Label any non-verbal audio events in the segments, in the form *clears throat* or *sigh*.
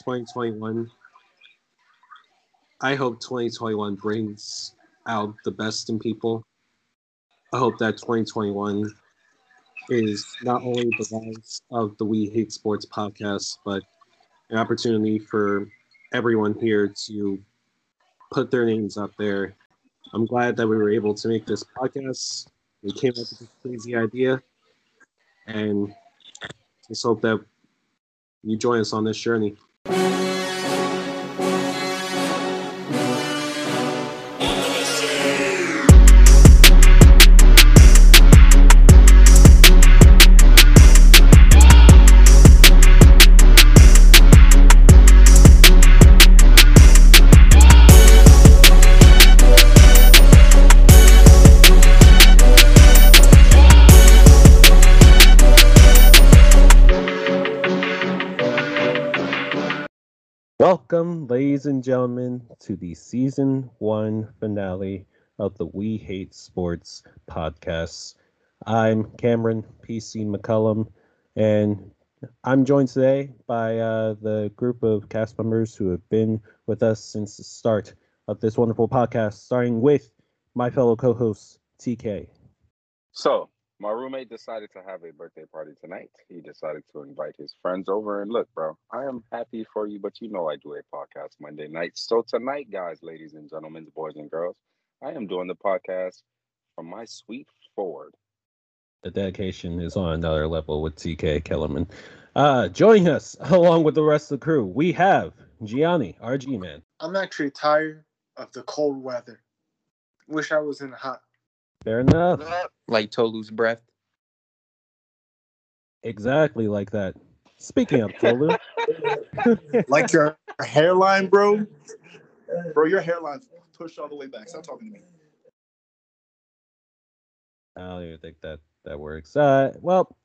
2021. I hope 2021 brings out the best in people. I hope that 2021 is not only the rise of the We Hate Sports podcast, but an opportunity for everyone here to put their names up there. I'm glad that we were able to make this podcast. We came up with this crazy idea, and just hope that you join us on this journey. Welcome, ladies and gentlemen, to the season one finale of the We Hate Sports podcast. I'm Cameron PC McCullum, and I'm joined today by uh, the group of cast members who have been with us since the start of this wonderful podcast, starting with my fellow co host, TK. So, my roommate decided to have a birthday party tonight. He decided to invite his friends over. And look, bro, I am happy for you, but you know I do a podcast Monday nights. So tonight, guys, ladies and gentlemen, boys and girls, I am doing the podcast from my sweet Ford. The dedication is on another level with TK Kellerman. Uh, joining us along with the rest of the crew, we have Gianni, RG man. I'm actually tired of the cold weather. Wish I was in the hot. Fair enough. Like Tolu's breath. Exactly like that. Speaking of Tolu, *laughs* like your hairline, bro. Bro, your hairline's pushed all the way back. Stop talking to me. I don't even think that that works. Uh, well,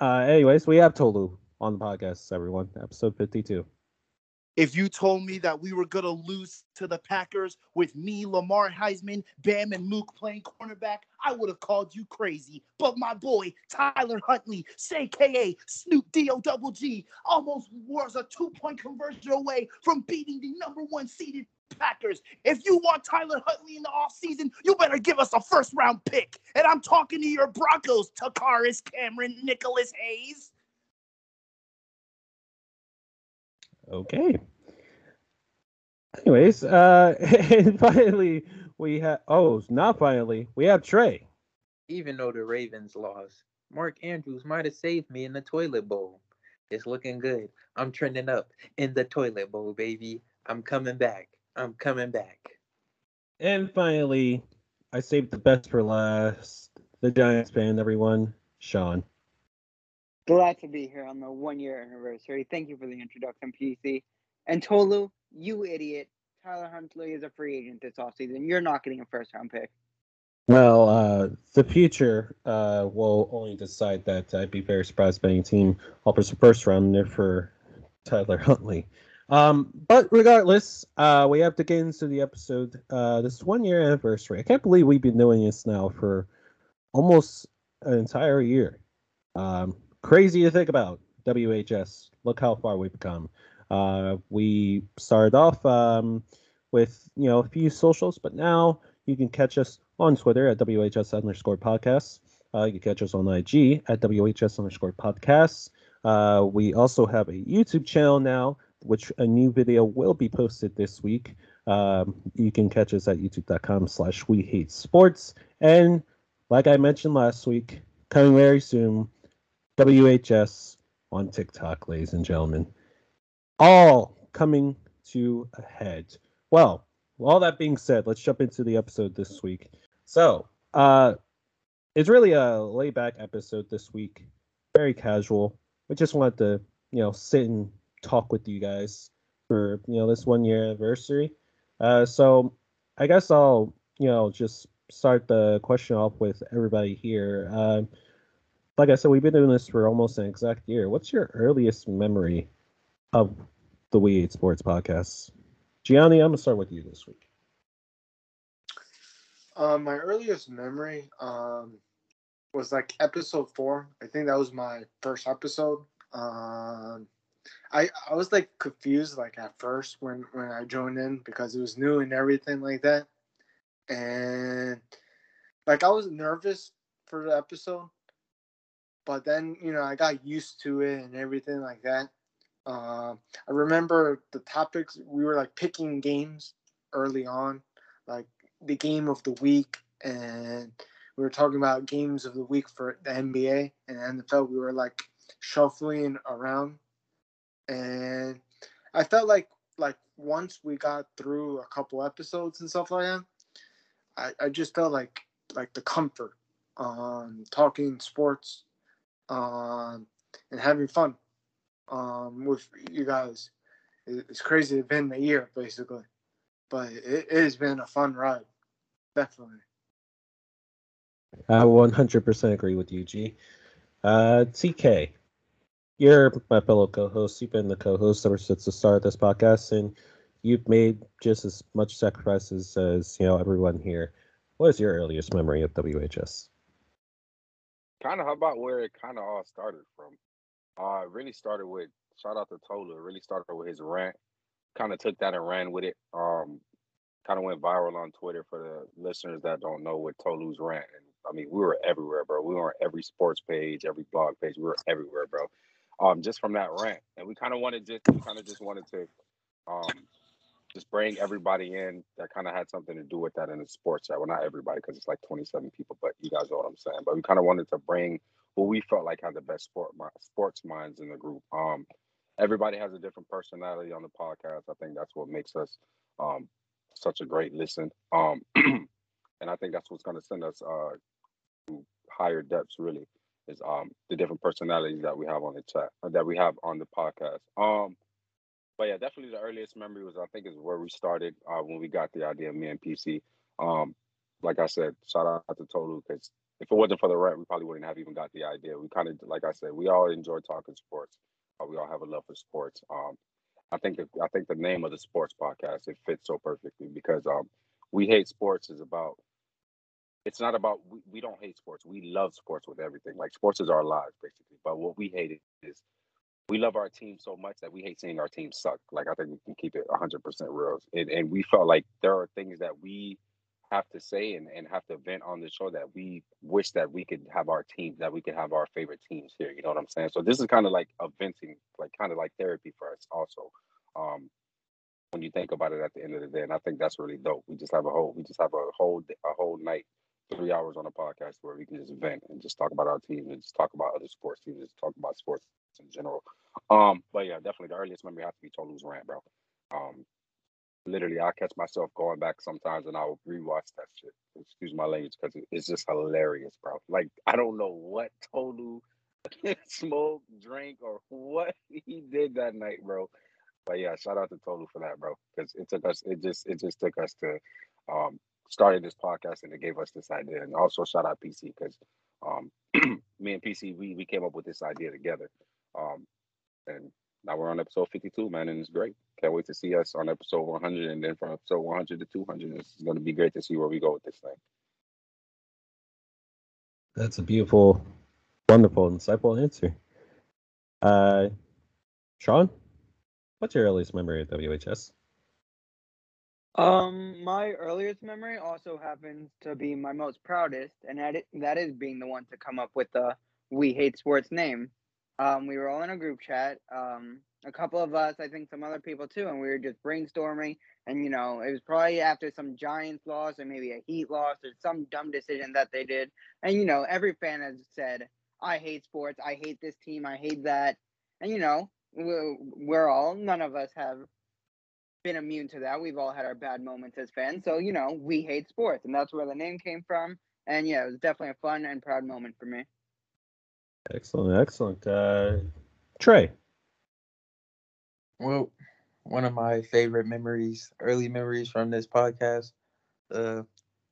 uh, anyways, we have Tolu on the podcast, everyone. Episode 52. If you told me that we were gonna lose to the Packers with me, Lamar Heisman, Bam, and Mook playing cornerback, I would have called you crazy. But my boy Tyler Huntley, aka Snoop D-O double G, almost was a two-point conversion away from beating the number one seeded Packers. If you want Tyler Huntley in the offseason, you better give us a first round pick. And I'm talking to your Broncos, Takaris Cameron, Nicholas Hayes. Okay. Anyways, uh, *laughs* and finally we have. Oh, not finally. We have Trey. Even though the Ravens lost, Mark Andrews might have saved me in the toilet bowl. It's looking good. I'm trending up in the toilet bowl, baby. I'm coming back. I'm coming back. And finally, I saved the best for last. The Giants fan, everyone. Sean. Glad to be here on the one year anniversary. Thank you for the introduction, PC. And Tolu, you idiot. Tyler Huntley is a free agent this offseason. You're not getting a first round pick. Well, uh, the future uh, will only decide that. I'd be very surprised if any team offers a first rounder for Tyler Huntley. Um, but regardless, uh, we have to get into the episode. Uh, this one year anniversary. I can't believe we've been doing this now for almost an entire year. Um, crazy to think about. WHS. Look how far we've come. Uh, we started off um, with you know a few socials, but now you can catch us on Twitter at WHS underscore podcasts. Uh, you can catch us on IG at WHS underscore podcasts. Uh, we also have a YouTube channel now, which a new video will be posted this week. Um, you can catch us at youtube.com slash we hate sports. And like I mentioned last week, coming very soon, WHS on TikTok, ladies and gentlemen all coming to a head. Well, all that being said, let's jump into the episode this week. So, uh, it's really a layback episode this week, very casual. We just wanted to, you know, sit and talk with you guys for, you know, this one year anniversary. Uh, so I guess I'll, you know, just start the question off with everybody here. Uh, like I said, we've been doing this for almost an exact year. What's your earliest memory of the We Hate Sports podcast. Gianni, I'm gonna start with you this week. Um, my earliest memory um, was like episode four. I think that was my first episode. Um, I I was like confused like at first when when I joined in because it was new and everything like that, and like I was nervous for the episode, but then you know I got used to it and everything like that. Uh, I remember the topics we were like picking games early on, like the game of the week, and we were talking about games of the week for the NBA and NFL. We were like shuffling around, and I felt like like once we got through a couple episodes and stuff like that, I, I just felt like like the comfort um talking sports um and having fun um with you guys it's crazy it's been a year basically but it, it has been a fun ride definitely I 100% agree with you, G. Uh, TK, you're my fellow co-host. You've been the co-host ever since the start of this podcast, and you've made just as much sacrifices as you know everyone here. What is your earliest memory of WHS? Kind of how about where it kind of all started from? Uh, it really started with shout out to Tolu. It really started with his rant. Kind of took that and ran with it. Um, kind of went viral on Twitter for the listeners that don't know what Tolu's rant. And I mean, we were everywhere, bro. We were on every sports page, every blog page. We were everywhere, bro. Um, just from that rant, and we kind of wanted just kind of just wanted to, um, just bring everybody in that kind of had something to do with that in the sports chat. Well, not everybody because it's like 27 people, but you guys know what I'm saying. But we kind of wanted to bring who we felt like had the best sport sports minds in the group. Um, everybody has a different personality on the podcast. I think that's what makes us um, such a great listen. Um, *clears throat* and I think that's what's going to send us uh, to higher depths. Really, is um, the different personalities that we have on the chat that we have on the podcast. Um, but yeah, definitely the earliest memory was I think is where we started uh, when we got the idea of me and PC. Um, like I said, shout out to Tolu because if it wasn't for the rent, we probably wouldn't have even got the idea. We kind of, like I said, we all enjoy talking sports. Uh, we all have a love for sports. Um, I think the, I think the name of the sports podcast it fits so perfectly because um, we hate sports is about. It's not about we, we don't hate sports. We love sports with everything. Like sports is our lives basically. But what we hate is we love our team so much that we hate seeing our team suck. Like I think we can keep it 100% real. And, and we felt like there are things that we have to say and, and have to vent on the show that we wish that we could have our team, that we could have our favorite teams here. You know what I'm saying? So this is kind of like a venting, like kind of like therapy for us also. Um, when you think about it at the end of the day, and I think that's really dope. We just have a whole, we just have a whole, a whole night, three hours on a podcast where we can just vent and just talk about our team and just talk about other sports teams, just talk about sports in general. Um, but yeah, definitely the earliest memory has to be Tolu's rant, bro. Um, literally I catch myself going back sometimes and I'll rewatch that shit. Excuse my language because it's just hilarious, bro. Like I don't know what Tolu *laughs* smoked, drank, or what he did that night, bro. But yeah, shout out to Tolu for that, bro. Because it took us, it just, it just took us to um started this podcast and it gave us this idea. And also shout out PC because um *clears throat* me and PC we we came up with this idea together. Um and now we're on episode 52, man, and it's great. Can't wait to see us on episode 100, and then from episode 100 to 200, it's going to be great to see where we go with this thing. That's a beautiful, wonderful, insightful answer. Uh, Sean, what's your earliest memory of WHS? Um, my earliest memory also happens to be my most proudest, and that—that is being the one to come up with the "We Hate Sports" name. Um, we were all in a group chat. Um, a couple of us, I think some other people too, and we were just brainstorming. And you know, it was probably after some Giants loss or maybe a Heat loss or some dumb decision that they did. And you know, every fan has said, "I hate sports. I hate this team. I hate that." And you know, we're, we're all none of us have been immune to that. We've all had our bad moments as fans. So you know, we hate sports, and that's where the name came from. And yeah, it was definitely a fun and proud moment for me. Excellent, excellent. Uh, Trey. Well, one of my favorite memories, early memories from this podcast, uh,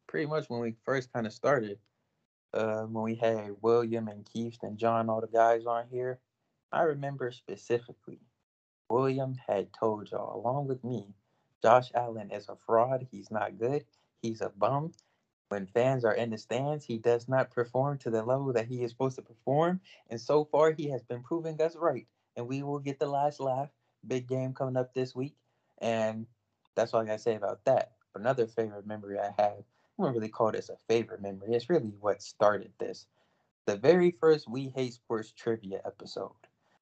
pretty much when we first kind of started, uh, when we had William and Keith and John, all the guys on here. I remember specifically, William had told y'all, along with me, Josh Allen is a fraud. He's not good. He's a bum. When fans are in the stands, he does not perform to the level that he is supposed to perform. And so far, he has been proving us right. and we will get the last laugh. Big game coming up this week, and that's all I gotta say about that. Another favorite memory I have, I wouldn't really call this a favorite memory. It's really what started this. The very first We Hate Sports trivia episode,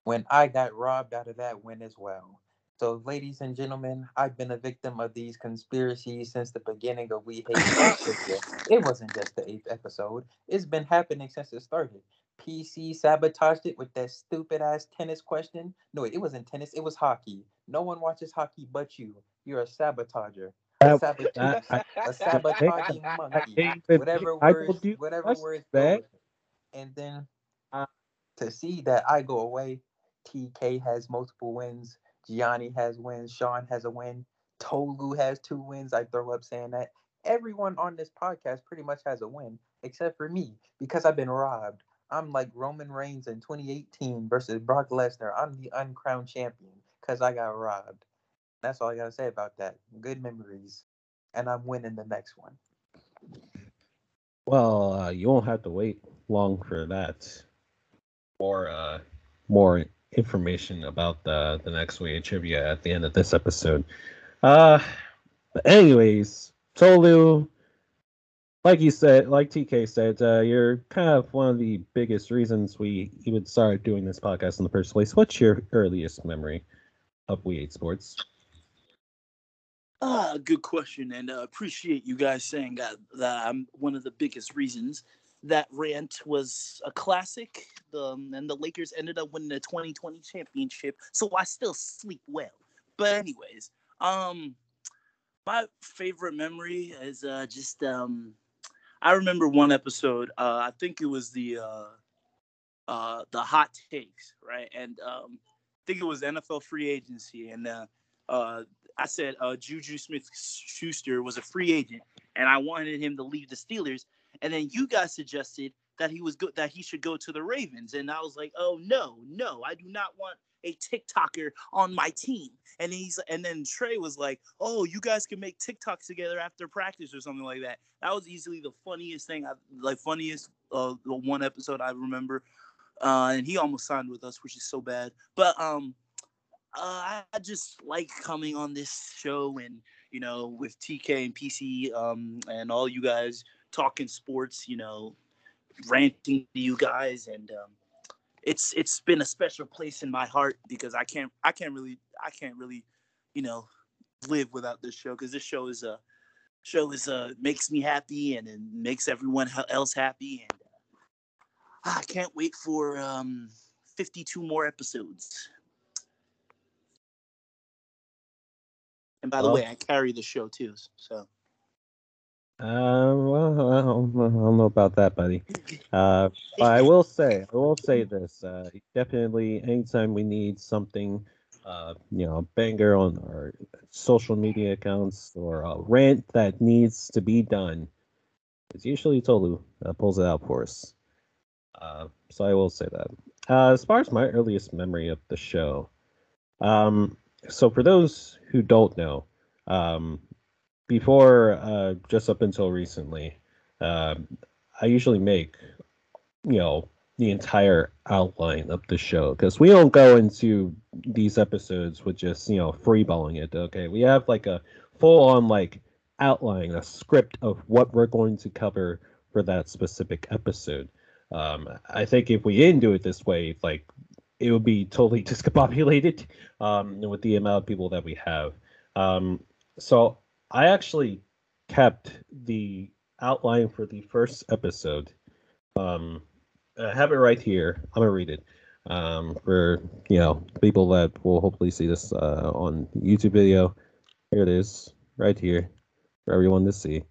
when I got robbed out of that win as well. So, ladies and gentlemen, I've been a victim of these conspiracies since the beginning of We Hate Sports. *laughs* It wasn't just the eighth episode; it's been happening since it started. PC sabotaged it with that stupid ass tennis question. No, it wasn't tennis, it was hockey. No one watches hockey but you. You're a sabotager. A, sabotage, I- I- *laughs* a sabotaging I monkey. hate Whatever words, whatever words go bad. with it. And then Uh, to see that I go away, TK has multiple wins, Gianni has wins, Sean has a win, Tolu has two wins. I throw up saying that. Everyone on this podcast pretty much has a win, except for me, because I've been robbed. I'm like Roman Reigns in 2018 versus Brock Lesnar. I'm the uncrowned champion because I got robbed. That's all I gotta say about that. Good memories, and I'm winning the next one. Well, uh, you won't have to wait long for that. Or uh, more information about the the next week trivia at the end of this episode. Uh, but anyways, Tolu, like you said, like TK said, uh, you're kind of one of the biggest reasons we even started doing this podcast in the first place. What's your earliest memory of We Hate Sports? Ah, good question, and uh, appreciate you guys saying that I'm one of the biggest reasons that rant was a classic. The, and the Lakers ended up winning the 2020 championship, so I still sleep well. But anyways, um, my favorite memory is uh, just um, I remember one episode. Uh, I think it was the uh, uh, the hot takes, right? And um, I think it was NFL free agency, and uh, uh, I said uh, Juju Smith Schuster was a free agent, and I wanted him to leave the Steelers. And then you guys suggested that he was good, that he should go to the Ravens, and I was like, oh no, no, I do not want a TikToker on my team. And he's and then Trey was like, oh, you guys can make TikToks together after practice or something like that. That was easily the funniest thing, I like funniest uh, the one episode I remember. Uh, and he almost signed with us, which is so bad. But um, uh, I just like coming on this show and you know with TK and PC um, and all you guys talking sports, you know, ranting to you guys, and um, it's it's been a special place in my heart because I can't I can't really I can't really you know live without this show because this show is a show is uh makes me happy and it makes everyone else happy and uh, I can't wait for um 52 more episodes. And by the Well- way, I carry the show too. So Uh, well, I don't, know about that, buddy. Uh, but I will say, I will say this. Uh, definitely, anytime we need something, uh, you know, a banger on our social media accounts or a rant that needs to be done, it's usually Tolu that pulls it out for us. Uh, so I will say that. Uh, as far as my earliest memory of the show, um, so for those who don't know, um, before uh, just up until recently, um, I usually make you know the entire outline of the show because we don't go into these episodes with just you know freeballing it. Okay, we have like a full on like outline, a script of what we're going to cover for that specific episode. Um, I think if we didn't do it this way, like it would be totally *laughs* discombobulated um, with the amount of people that we have. Um, so I actually kept the outline for the first episode. Um, I have it right here. I'm gonna read it um, for you know people that will hopefully see this uh, on YouTube video. Here it is, right here, for everyone to see.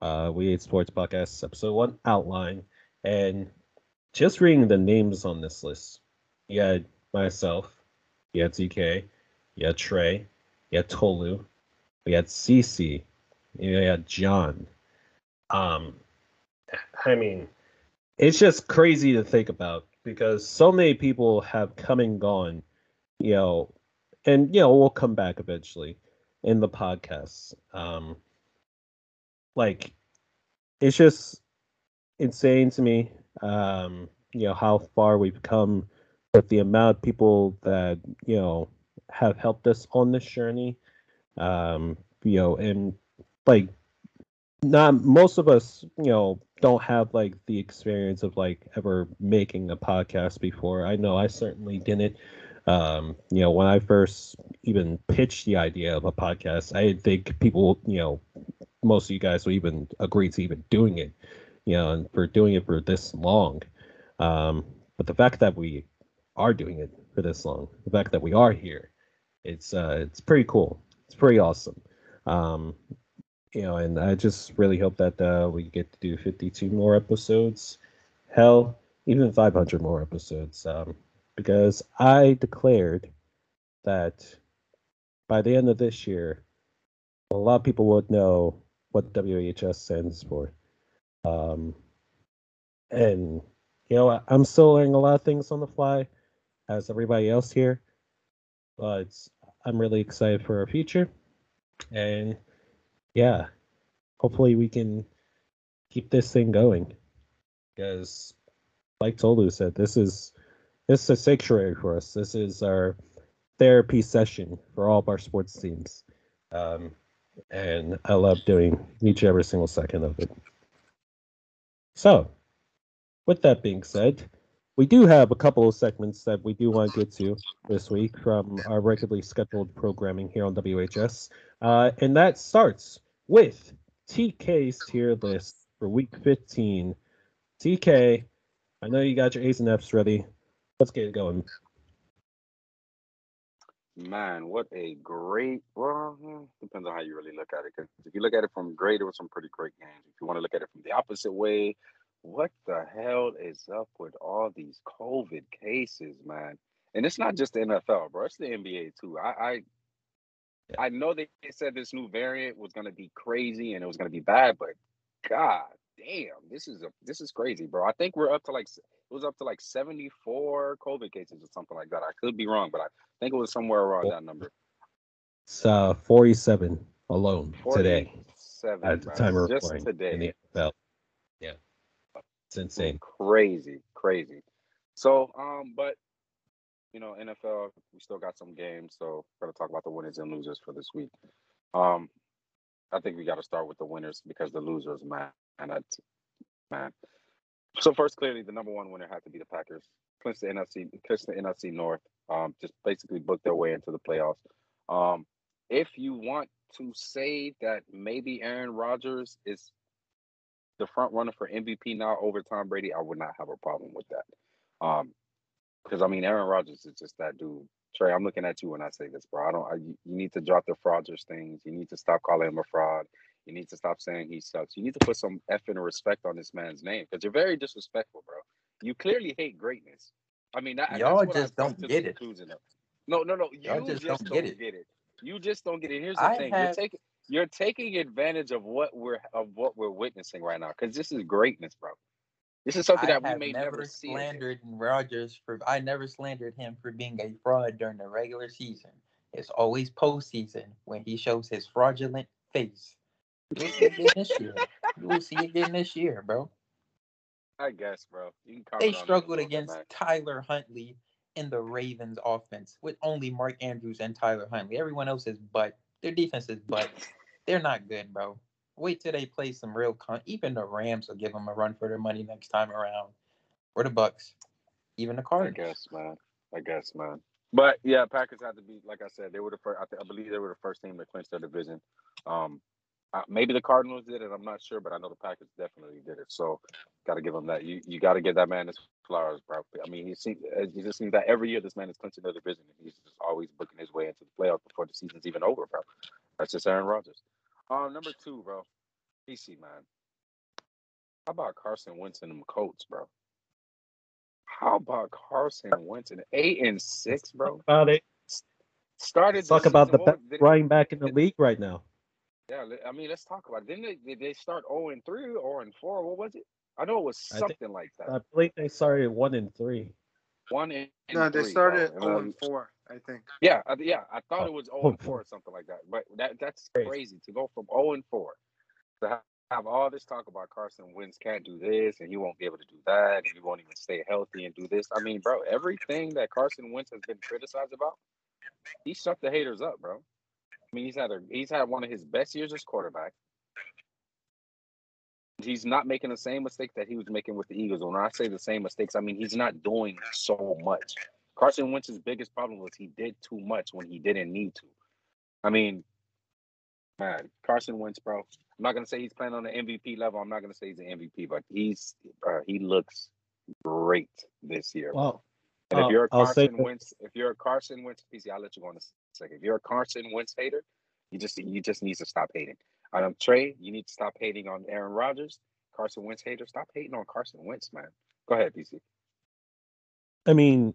Uh, we Hate Sports Podcast, episode one outline, and just reading the names on this list. You had myself, you had TK, you had Trey, you had Tolu, we had Cece, We had John. Um, I mean, it's just crazy to think about because so many people have come and gone, you know, and you know we'll come back eventually in the podcast. Um, like, it's just insane to me. Um, you know how far we've come with the amount of people that you know have helped us on this journey. Um, you know, and like not most of us, you know, don't have like the experience of like ever making a podcast before. I know I certainly didn't. Um, you know, when I first even pitched the idea of a podcast, I think people, you know, most of you guys would even agree to even doing it, you know, and for doing it for this long. Um, but the fact that we are doing it for this long, the fact that we are here, it's uh, it's pretty cool. It's pretty awesome. Um, you know, and I just really hope that uh, we get to do 52 more episodes. Hell, even 500 more episodes. Um, because I declared that by the end of this year, a lot of people would know what WHS stands for. Um, and, you know, I'm still learning a lot of things on the fly, as everybody else here. But I'm really excited for our future. And yeah, hopefully we can keep this thing going. Because, like Tolu said, this is this is a sanctuary for us. This is our therapy session for all of our sports teams. Um, and I love doing each and every single second of it. So, with that being said, we do have a couple of segments that we do want to get to this week from our regularly scheduled programming here on WHS. Uh, and that starts with TK's tier list for week 15. TK, I know you got your A's and F's ready. Let's get it going. Man, what a great. Well, hmm, depends on how you really look at it. Because if you look at it from great, it was some pretty great games. If you want to look at it from the opposite way, what the hell is up with all these COVID cases, man? And it's not just the NFL, bro. It's the NBA too. I, I, I know they said this new variant was gonna be crazy and it was gonna be bad, but God damn, this is a this is crazy, bro. I think we're up to like it was up to like 74 COVID cases or something like that. I could be wrong, but I think it was somewhere around that number. It's uh, 47 alone today 47 at the time of just recording today. in the NFL. It's insane. Crazy, crazy. So, um, but you know, NFL, we still got some games, so we're gonna talk about the winners and losers for this week. Um, I think we got to start with the winners because the losers, man, and that's man. So first, clearly, the number one winner had to be the Packers. Clinch the NFC, clinch the NFC North. Um, just basically book their way into the playoffs. Um, if you want to say that maybe Aaron Rodgers is the front runner for MVP now over Tom Brady, I would not have a problem with that. Um, because I mean, Aaron Rodgers is just that dude. Trey, I'm looking at you when I say this, bro. I don't. I, you need to drop the fraudsters things. You need to stop calling him a fraud. You need to stop saying he sucks. You need to put some effing respect on this man's name because you're very disrespectful, bro. You clearly hate greatness. I mean, that, Y'all just don't get it. No, no, no. You Y'all just, just don't, don't get get, it. it. You just don't get it. Here's the I thing: have- you're taking you're taking advantage of what we're of what we're witnessing right now because this is greatness, bro. This is something I that we may never, never see. again. slandered Rodgers for. I never slandered him for being a fraud during the regular season. It's always postseason when he shows his fraudulent face. You'll see it again this year. You will see it again this year, bro. I guess, bro. They on it a struggled against. Tyler Huntley in the Ravens offense with only Mark Andrews and Tyler Huntley. Everyone else is butt. Their defense is butt. They're not good, bro. Wait till they play some real con. Even the Rams will give them a run for their money next time around. Or the Bucks. Even the Cardinals. I guess, man. I guess, man. But yeah, Packers had to be like I said. They were the first. I, th- I believe they were the first team to clinch their division. Um, uh, maybe the Cardinals did it. I'm not sure, but I know the Packers definitely did it. So, got to give them that. You you got to give that man his flowers, bro. I mean, he seems it just seems that every year this man is clinching the division, and he's just always booking his way into the playoffs before the season's even over, bro. That's just Aaron Rodgers. Um, number two, bro. PC man. How about Carson Wentz and them Colts, bro? How about Carson Wentz and eight and six, bro? About it. Started. Talk about the what best running back in the league right now. Yeah, I mean, let's talk about it. Didn't they? Did they start zero and three or and four? What was it? I know it was I think- something like that. I believe they started one and three. One and No, they started bro. 0 And, and um, 4, I think. Yeah, I, yeah, I thought it was 0 oh, and 4 or something like that. But that that's Crazy. crazy to go from 0 and 4 to have all this talk about Carson Wentz can't do this and he won't be able to do that and he won't even stay healthy and do this. I mean, bro, everything that Carson Wentz has been criticized about, he shut the haters up, bro. I mean, he's had a he's had one of his best years as quarterback. He's not making the same mistakes that he was making with the Eagles. When I say the same mistakes, I mean he's not doing so much. Carson Wentz's biggest problem was he did too much when he didn't need to. I mean, man, Carson Wentz, bro. I'm not gonna say he's playing on the MVP level. I'm not gonna say he's an MVP, but he's uh, he looks great this year. Wow. and if you're a Carson Wentz, if you're a Carson Wentz, PC, I'll let you go in a second. If you're a Carson Wentz hater, you just you just need to stop hating. Um, Trey, you need to stop hating on Aaron Rodgers. Carson Wentz hater, stop hating on Carson Wentz, man. Go ahead, PC. I mean,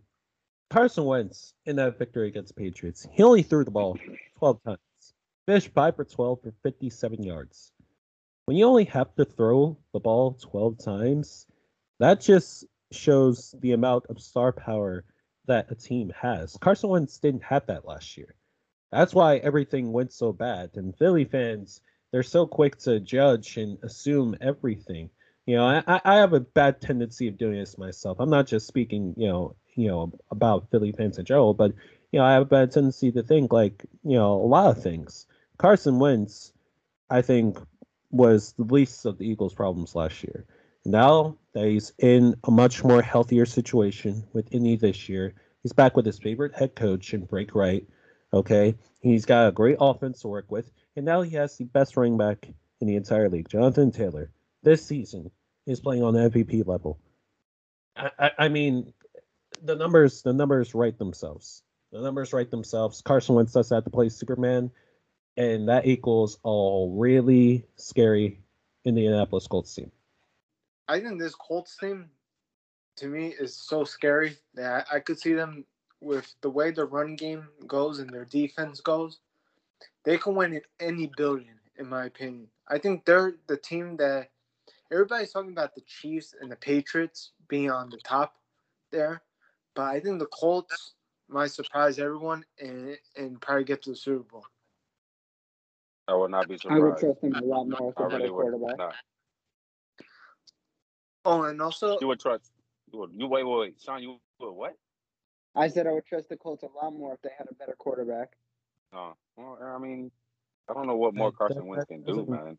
Carson Wentz in that victory against the Patriots, he only threw the ball 12 times. Finished 5 for 12 for 57 yards. When you only have to throw the ball 12 times, that just shows the amount of star power that a team has. Carson Wentz didn't have that last year. That's why everything went so bad. And Philly fans, they're so quick to judge and assume everything. You know, I, I- have a bad tendency of doing this myself. I'm not just speaking, you know, you know, about Philly fans in general, but you know, I have a bad tendency to think like, you know, a lot of things. Carson Wentz, I think, was the least of the Eagles' problems last year. Now that he's in a much more healthier situation with Indy this year, he's back with his favorite head coach in Frank Reich. Okay, he's got a great offense to work with, and now he has the best running back in the entire league, Jonathan Taylor. This season is playing on the MVP level. I, I, I mean, the numbers the numbers write themselves. The numbers write themselves. Carson Wentz does have to play Superman, and that equals a really scary Indianapolis Colts team. I think this Colts team, to me, is so scary that I could see them with the way their run game goes and their defense goes. They can win in any billion, in my opinion. I think they're the team that everybody's talking about the Chiefs and the Patriots being on the top there, but I think the Colts might surprise everyone and and probably get to the Super Bowl. I would not be surprised. I would trust him a lot more with I a better really would. quarterback. Nah. Oh, and also You would trust. You would. You wait, wait, wait, Sean. You would what? I said I would trust the Colts a lot more if they had a better quarterback. No. Well, I mean, I don't know what more Carson that- Wentz can do, man.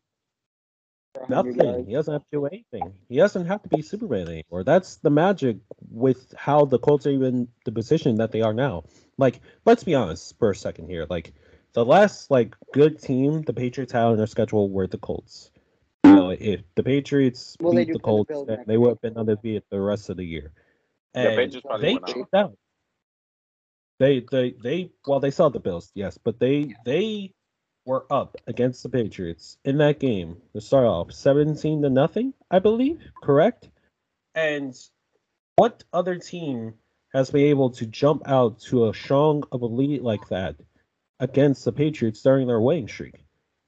Nothing. He doesn't have to do anything. He doesn't have to be Superman anymore. That's the magic with how the Colts are even the position that they are now. Like, let's be honest for a second here. Like, the last like good team the Patriots had on their schedule were the Colts. You if the Patriots Well, beat the play the Colts, Bills then next they would week, have been so- undefeated the rest of the year. And Patriots they went out. They they they well they saw the Bills, yes, but they they were up against the Patriots in that game to start off 17 to nothing, I believe, correct? And what other team has been able to jump out to a strong of a lead like that against the Patriots during their winning streak?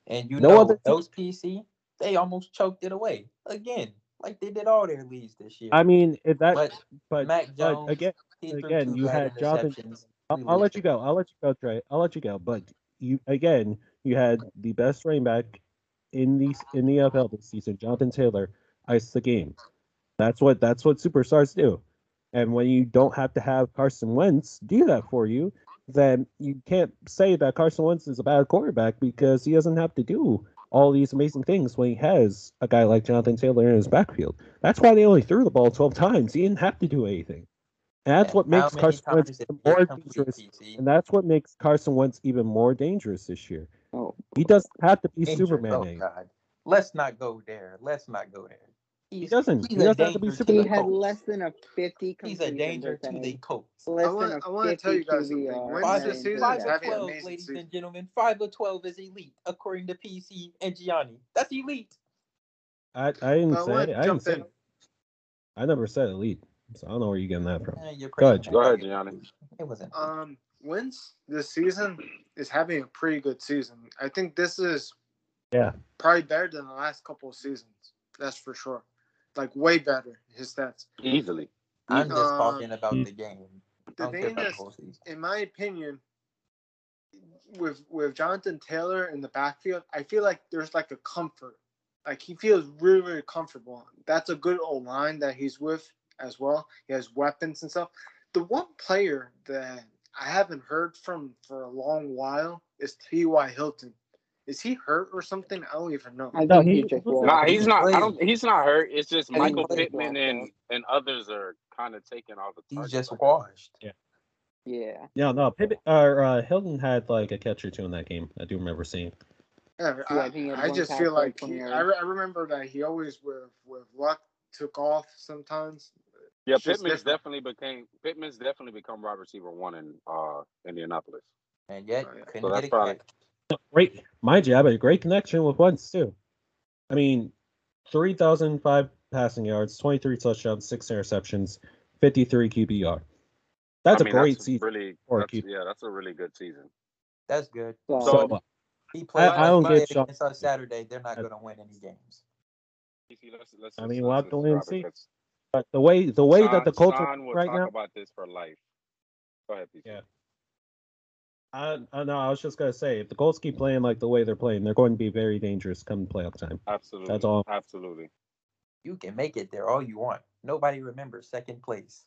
And you No know other team- those PC, they almost choked it away again, like they did all their leads this year. I mean, if that but but, Mac but again, again, you had Jonathan. I'll, I'll let you go. I'll let you go, Trey. I'll let you go. But you again, you had the best running back in the in the NFL this season, Jonathan Taylor, ice the game. That's what that's what superstars do. And when you don't have to have Carson Wentz do that for you, then you can't say that Carson Wentz is a bad quarterback because he doesn't have to do all these amazing things when he has a guy like Jonathan Taylor in his backfield. That's why they only threw the ball 12 times. He didn't have to do anything. And that's what makes Carson times Wentz even more dangerous and that's what makes Carson Wentz even more dangerous this year. Oh, He doesn't have to be Dangerous. Superman. Oh. God. Let's not go there. Let's not go there. He doesn't. he's He doesn't have to be danger to Superman. he the had Colts. less than a 50 He's a danger to the percentage. Colts. Less I want- than a I wanna tell you guys something. QBR. Five, the season five is of twelve, ladies season. and gentlemen. Five of twelve is elite, according to PC and Gianni. That's elite. I, I didn't I say. wanna I didn't jump say. in. I never said elite, so I don't know where you're getting that from. You're Go ahead, crazy. Go ahead, Gianni. It wasn't. Um, Wentz this season is having a pretty good season. I think this is Yeah. probably better than the last couple of seasons. That's for sure. Like way better his stats. Easily. I'm just um, talking about the game. The I thing is, in my opinion, with with Jonathan Taylor in the backfield, I feel like there's like a comfort like he feels really, really comfortable. That's a good old line that he's with as well. He has weapons and stuff. The one player that I haven't heard from for a long while is T.Y. Hilton. Is he hurt or something? I don't even know. I No, think he- he just he- walked. Nah, he's He's not. I don't. He's not hurt. It's just I think Michael Pittman and out. and others are kind of taking all the. He's just washed. Yeah. Yeah, Yeah. no, Pitt, or uh, Hilton had like a catch or two in that game. I do remember seeing. Yeah, Yeah, I, I think he had I just feel like, like 20 he. I, re- I remember that he always with with luck took off sometimes. Yeah, It's Pittman's definitely became Pittman's definitely become wide receiver one in uh Indianapolis. And yet Oh, yeah. couldn't So get that's a probably- catch. Great, mind you, I have a great connection with Wentz too. I mean, three thousand five passing yards, twenty three touchdowns, six interceptions, fifty three QBR. That's I mean, a great that's season. Really, for a that's, keeper. yeah, that's a really good season. That's good. So, So So- He played, I don't get played give Sean- against us Saturday. They're not going to win any games. Let's- let's- I mean, let's we'll have to just wait and drop it, see. 'cause but the way the way that the Sean- culture right talk now. about this for life. Go ahead, PC. Yeah. I, I know. I was just gonna say, if the Colts keep playing like the way they're playing, they're going to be very dangerous come playoff time. Absolutely. That's all. Absolutely. You can make it there all you want. Nobody remembers second place.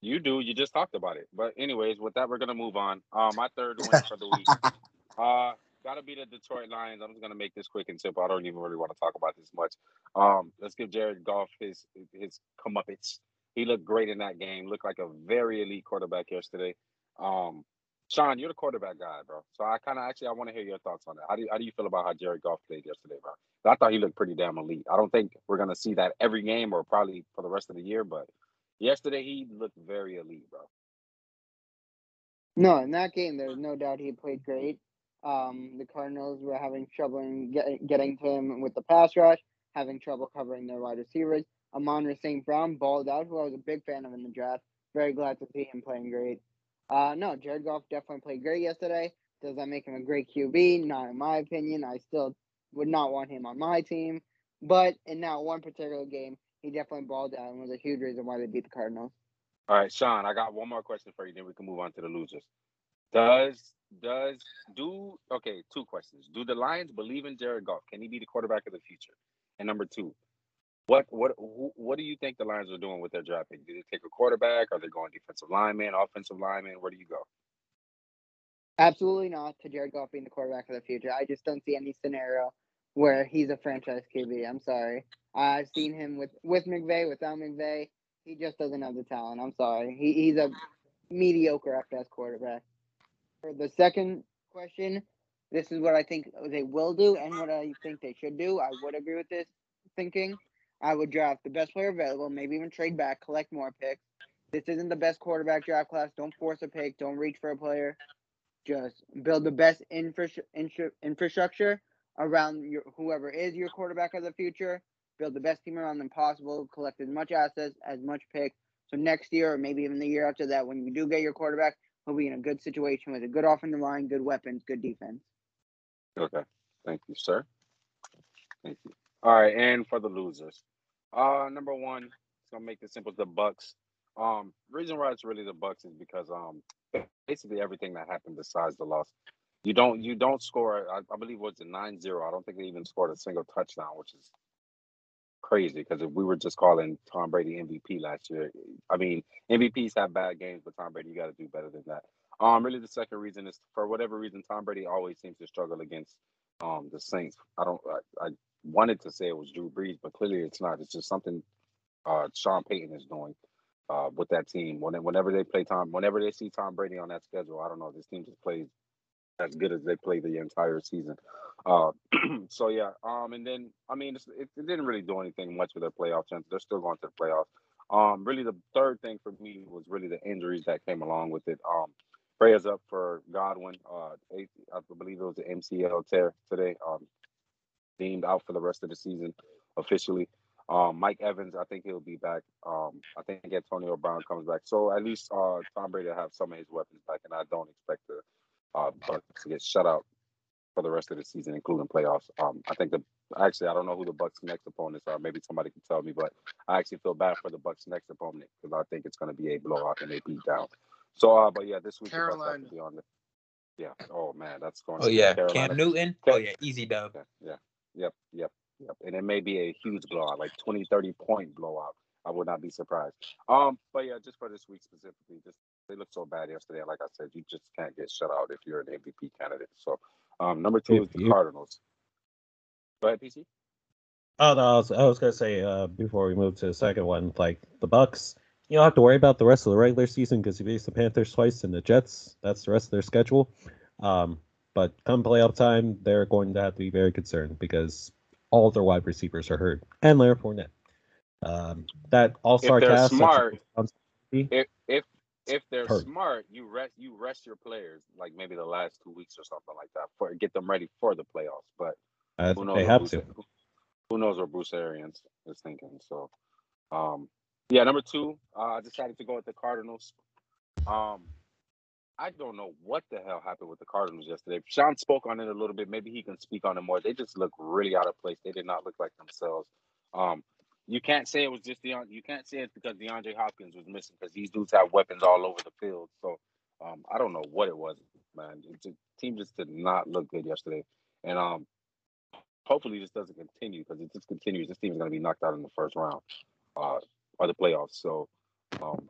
You do. You just talked about it. But anyways, with that, we're gonna move on. Uh, my third win for the week. *laughs* Uh, gotta be the Detroit Lions. I'm just gonna make this quick and simple. I don't even really want to talk about this much. Um, let's give Jared Goff his his comeuppance. He looked great in that game. Looked like a very elite quarterback yesterday. Um, Sean, you're the quarterback guy, bro. So I kind of actually I want to hear your thoughts on that. How do you, how do you feel about how Jared Goff played yesterday, bro? I thought he looked pretty damn elite. I don't think we're gonna see that every game or probably for the rest of the year, but yesterday he looked very elite, bro. No, in that game, there's no doubt he played great. Um, the Cardinals were having trouble in get, getting to him with the pass rush, having trouble covering their wide receivers. Amon St. Brown balled out, who I was a big fan of in the draft. Very glad to see him playing great. Uh, no, Jared Goff definitely played great yesterday. Does that make him a great QB? Not in my opinion. I still would not want him on my team. But in that one particular game, he definitely balled out and was a huge reason why they beat the Cardinals. All right, Sean, I got one more question for you, then we can move on to the losers. Does does do okay? Two questions. Do the Lions believe in Jared Goff? Can he be the quarterback of the future? And number two, what what what do you think the Lions are doing with their draft pick? Do they take a quarterback? Are they going defensive lineman, offensive lineman? Where do you go? Absolutely not to Jared Goff being the quarterback of the future. I just don't see any scenario where he's a franchise QB. I'm sorry. I've seen him with with McVay, without McVay. He just doesn't have the talent. I'm sorry. He, he's a mediocre at best quarterback. For the second question, this is what I think they will do and what I think they should do. I would agree with this thinking. I would draft the best player available, maybe even trade back, collect more picks. This isn't the best quarterback draft class. Don't force a pick. Don't reach for a player just build the best infra- infra- infrastructure around your whoever is your quarterback of the future. Build the best team around them possible. Collect as much assets, as much picks. So next year, or maybe even the year after that, when you do get your quarterback, he'll be in a good situation with a good offensive line, good weapons, good defense. Okay, thank you, sir. Thank you. All right, and for the losers, uh, number one, it's gonna make this simple. The Bucks. Um, reason why it's really the Bucks is because um, basically everything that happened besides the loss, you don't you don't score. I, I believe it was a 9-0. I don't think they even scored a single touchdown, which is crazy because if we were just calling Tom Brady MVP last year, I mean MVPs have bad games, but Tom Brady, you got to do better than that. Um, really, the second reason is for whatever reason, Tom Brady always seems to struggle against um the Saints. I don't. I, I wanted to say it was Drew Brees, but clearly it's not. It's just something uh Sean Payton is doing uh with that team. When, whenever they play Tom, whenever they see Tom Brady on that schedule, I don't know. This team just plays as good as they play the entire season. Uh, *clears throat* so yeah. Um, and then I mean, it, it didn't really do anything much for their playoff chances. They're still going to the playoffs. Um, really, the third thing for me was really the injuries that came along with it. Um, prayers up for Godwin. Uh, I believe it was the MCL tear today. Um, deemed out for the rest of the season officially. Um, Mike Evans, I think he'll be back. Um, I think Antonio Brown comes back. So at least uh, Tom Brady will have some of his weapons back, and I don't expect the uh, Bucks to get shut out for the rest of the season, including playoffs. Um, I think the actually I don't know who the Bucks' next opponents are. Maybe somebody can tell me, but I actually feel bad for the Bucks' next opponent because I think it's going to be a blowout and they beat down. So, uh, but yeah, this week the Bucks have Carolina. to be on the. Yeah. Oh man, that's going. Oh to yeah, Carolina. Cam Newton. Oh yeah, easy dub. Okay, yeah, Yep, yep, yep. And it may be a huge blowout, like 20, 30 point blowout. I would not be surprised. Um, but yeah, just for this week specifically, just they looked so bad yesterday. Like I said, you just can't get shut out if you're an MVP candidate. So, um, number two is the you- Cardinals. Go ahead, PC. Oh no, I was, I was gonna say uh, before we move to the second one, like the Bucks, you don't have to worry about the rest of the regular season because you face the Panthers twice and the Jets. That's the rest of their schedule. Um, but come playoff time, they're going to have to be very concerned because all their wide receivers are hurt and Leonard Fournette. Um, that All Star cast. smart, If if if they're Hurt. smart, you rest you rest your players like maybe the last two weeks or something like that for get them ready for the playoffs. But uh, who knows they have Bruce, to. Who, who knows what Bruce Arians is thinking? So, um, yeah, number two, uh, I decided to go with the Cardinals. Um, I don't know what the hell happened with the Cardinals yesterday. Sean spoke on it a little bit. Maybe he can speak on it more. They just look really out of place. They did not look like themselves. Um, you can't say it was just Deon. You can't say it's because DeAndre Hopkins was missing because these dudes have weapons all over the field. So um, I don't know what it was, man. The team just did not look good yesterday, and um, hopefully this doesn't continue because if this continues, this team is going to be knocked out in the first round uh, or the playoffs. So um,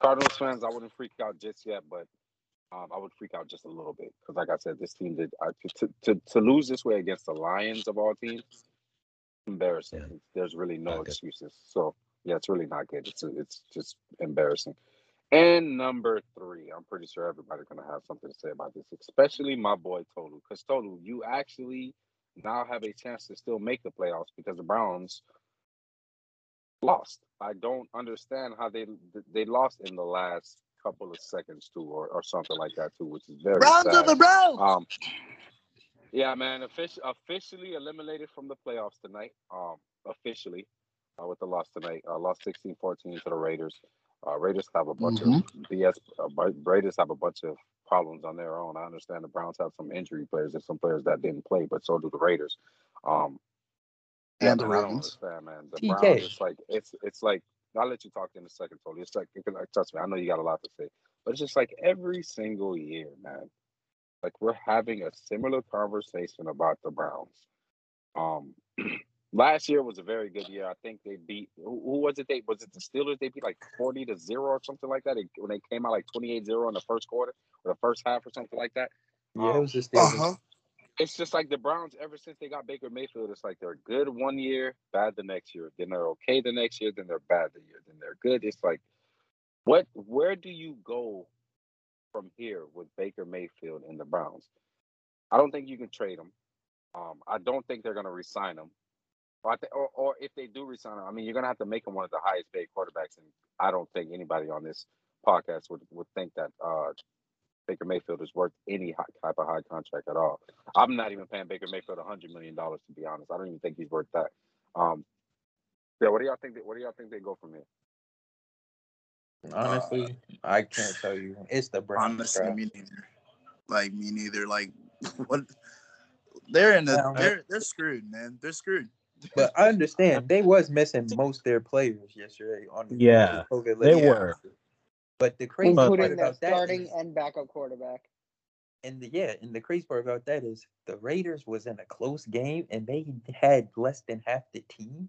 Cardinals fans, I wouldn't freak out just yet, but um, I would freak out just a little bit because, like I said, this team did uh, to, to to lose this way against the Lions of all teams, embarrassing. Yeah. There's really no excuses. So yeah, it's really not good. It's it's just embarrassing. And number three, I'm pretty sure everybody's gonna have something to say about this, especially my boy Tolu. Because Tolu, you actually now have a chance to still make the playoffs because the Browns lost. I don't understand how they they lost in the last couple of seconds too, or, or something like that too, which is very Rounds sad. of the round. Um, yeah, man, offic- officially eliminated from the playoffs tonight. Um, officially, uh, with the loss tonight, uh, lost 16-14 to the Raiders. Uh, Raiders have a bunch of BS. Uh, Raiders have a bunch of problems on their own. I understand the Browns have some injury players and some players that didn't play, but so do the Raiders. Um, yeah, And the don't Ravens. understand, man. The TK. Browns, it's like it's it's like I'll let you talk in a second, Tony. It's like trust me, I know you got a lot to say, but it's just like every single year, man. Like we're having a similar conversation about the Browns. Um, *clears throat* last year was a very good year. I think they beat who, who was it? They was it the Steelers? They beat like forty to zero or something like that. They, when they came out like 28-0 in the first quarter or the first half or something like that. Yeah, it Um, was just Uh huh. It's just like the Browns ever since they got Baker Mayfield. It's like they're good one year, bad the next year. Then they're okay the next year, then they're bad the year, then they're good. It's like, what? Where do you go from here with Baker Mayfield and the Browns? I don't think you can trade him. Um, I don't think they're going to resign him. Or, I thi- or, or if they do resign him, I mean, you're going to have to make him one of the highest paid quarterbacks. And I don't think anybody on this podcast would, would think that uh, Baker Mayfield is worth any high, type of high contract at all. I'm not even paying Baker Mayfield hundred million dollars to be honest. I don't even think he's worth that. Um, yeah, what do y'all think? That, what do y'all think they go from here? honestly, I can't tell you. It's the Browns. Honestly, bro. me neither. Like me neither. Like *laughs* what? They're in the. They're they're screwed, man. They're screwed. But I understand *laughs* they was missing most their players yesterday on the Yeah, COVID They list. were. But the crazy part including their about that starting is, and backup quarterback. and the, yeah, and the crazy part about that is the Raiders was in a close game and they had less than half the team.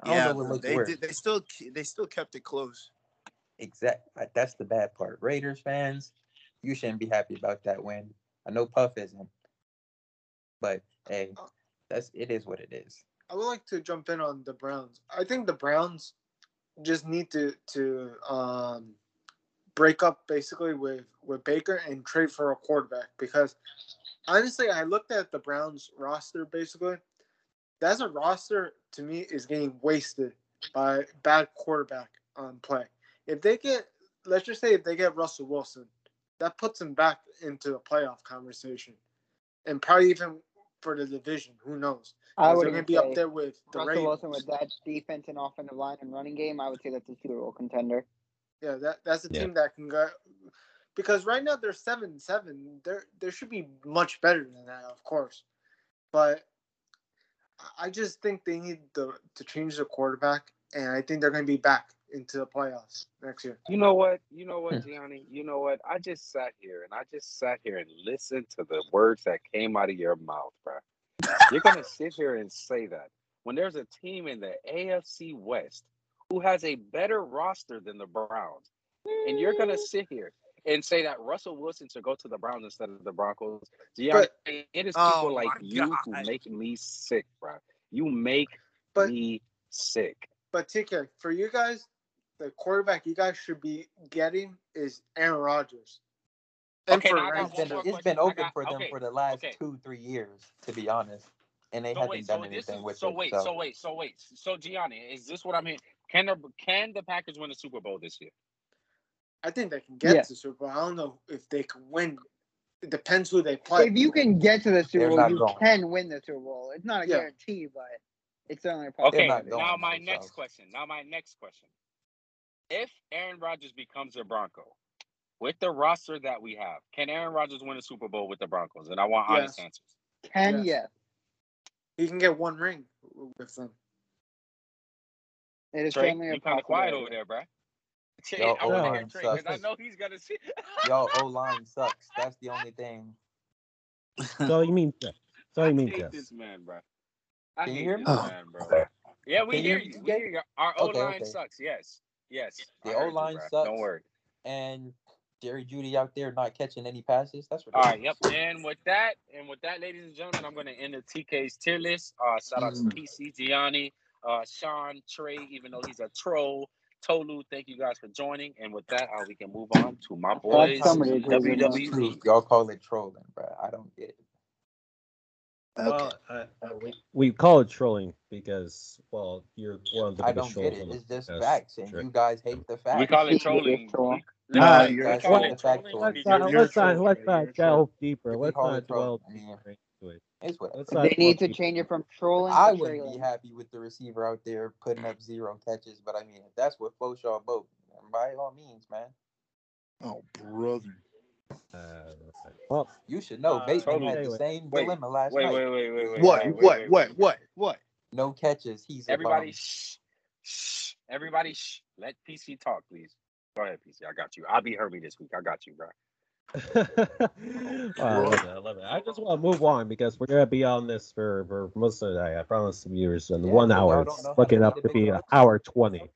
I don't Yeah, know what looked they did, they still they still kept it close. Exact. uh, That's the bad part. Raiders fans, you shouldn't be happy about that win. I know Puff isn't, but hey, that's it is what it is. I would like to jump in on the Browns. I think the Browns just need to to um, break up basically with with Baker and trade for a quarterback because honestly, I looked at the Browns roster basically. That's a roster to me is getting wasted by bad quarterback on play. If they get, let's just say, if they get Russell Wilson, that puts them back into the playoff conversation, and probably even for the division. Who knows? I would to be up there with the Russell Ravens. Wilson with that defense and offensive line and running game. I would say that's a Super Bowl contender. Yeah, that that's a Yeah. team that can go. Because right now they're seven seven. There there should be much better than that, of course. But I- I just think they need the to change the quarterback, and I think they're going to be back into the playoffs next year. You know what? You know what, Hmm. Gianni? You know what? I just sat here and I just sat here and listened to the words that came out of your mouth, bro. You're gonna *laughs* sit here and say that when there's a team in the AFC West who has a better roster than the Browns, and you're gonna mm. sit here and say that Russell Wilson should go to the Browns instead of the Broncos. Gianni, it is oh people Oh like you God. who make me sick, bro. You make But- me sick. But TK, for you guys, the quarterback you guys should be getting is Aaron Rodgers. Okay, now I got Rams, It's been, it's been open got- for them okay, for the last okay. two, three years, to be honest. And they So haven't wait, done so anything is with so it. wait, so. Wait, so wait, so wait, so Gianni, is this what I'm hearing? Can the can the Packers win the Super Bowl this year? I think they can get Yeah. to the Super Bowl. I don't know if they can win. It depends who they play. If you can get to the Super Bowl, you going. can win the Super Bowl. It's not a Yeah. guarantee, but it's certainly a Okay, possibility. not going now my themselves. next question. Now my next question. If Aaron Rodgers becomes a Bronco, with the roster that we have, can Aaron Rodgers win a Super Bowl with the Broncos? And I want honest answers. Can Yes. yes. He can get one ring with them. It is Trey, certainly you kind of quiet over there, bro. Trey, *laughs* Yo, I want to hear O-line Trey because I know he's gonna see. *laughs* Yo, O line sucks. That's the only thing. *laughs* So you mean So you mean hate Jeff. this man, bro. I Can you hate hear this man, bro. Yeah, we Can hear hear you. me, We hear you. Our O Okay, line okay. sucks. Yes, yes. The I heard you, O-line bruh. sucks. Don't worry. And Jerry Jeudy out there not catching any passes. That's what. All right, yep. And with that, and with that, ladies and gentlemen, I'm going to end the TK's tier list. Uh, shout out to Mm. PC Gianni, uh, Sean, Trey, even though he's a troll. Tolu, thank you guys for joining. And with that, uh, we can move on to my boys, somebody agrees with That's me. true. WWE. Y'all call it trolling, bro. I don't get it. Okay. Well, uh, uh, we, we call it trolling because, well, you're one of the I don't get it. It's just facts, and Sure. you guys hate the facts. We call it *laughs* trolling. it's trolling. We- Nah, you're- call Well, it trolling let's Let's not, you're a let's not, troll, let's Trey. You're not a troll. delve deeper. Let's not it dwell deeper into it. It's whatever. Let's They need to deeper. change it from trolling I to wouldn't be happy with the receiver out there putting up zero catches, but I mean, if that's what floats y'all boat, by all means, man. Oh, brother. Uh, well, You should know. Uh, Bateman had anyway. the same Wait, dilemma last Wait, night. wait, wait, wait, wait. What? wait, wait, What? wait, What? wait. What? What? No catches. He's Everybody, shh, shh. Everybody, shh. Let PC talk, please. Go ahead, PC. I got you. I'll be Herbie this week. I got you, bro. *laughs* uh, I love it. I love it. I just want to move on because we're gonna be on this for, for most of the day. I promise the viewers in Yeah, one hour. It's looking up to be an hour twenty.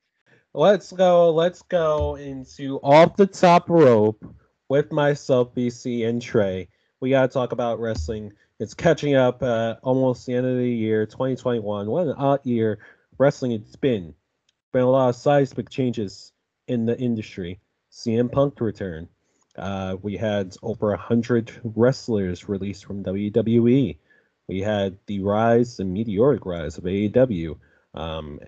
Let's go. Let's go into off the top rope with myself, BC, and Trey. We gotta talk about wrestling. It's catching up. Uh, almost the end of the year, 2021. What an odd year wrestling it's been. Been a lot of seismic changes in the industry. CM Punk to return. Uh, we had over a hundred wrestlers released from WWE. We had the rise and meteoric rise of AEW. Um,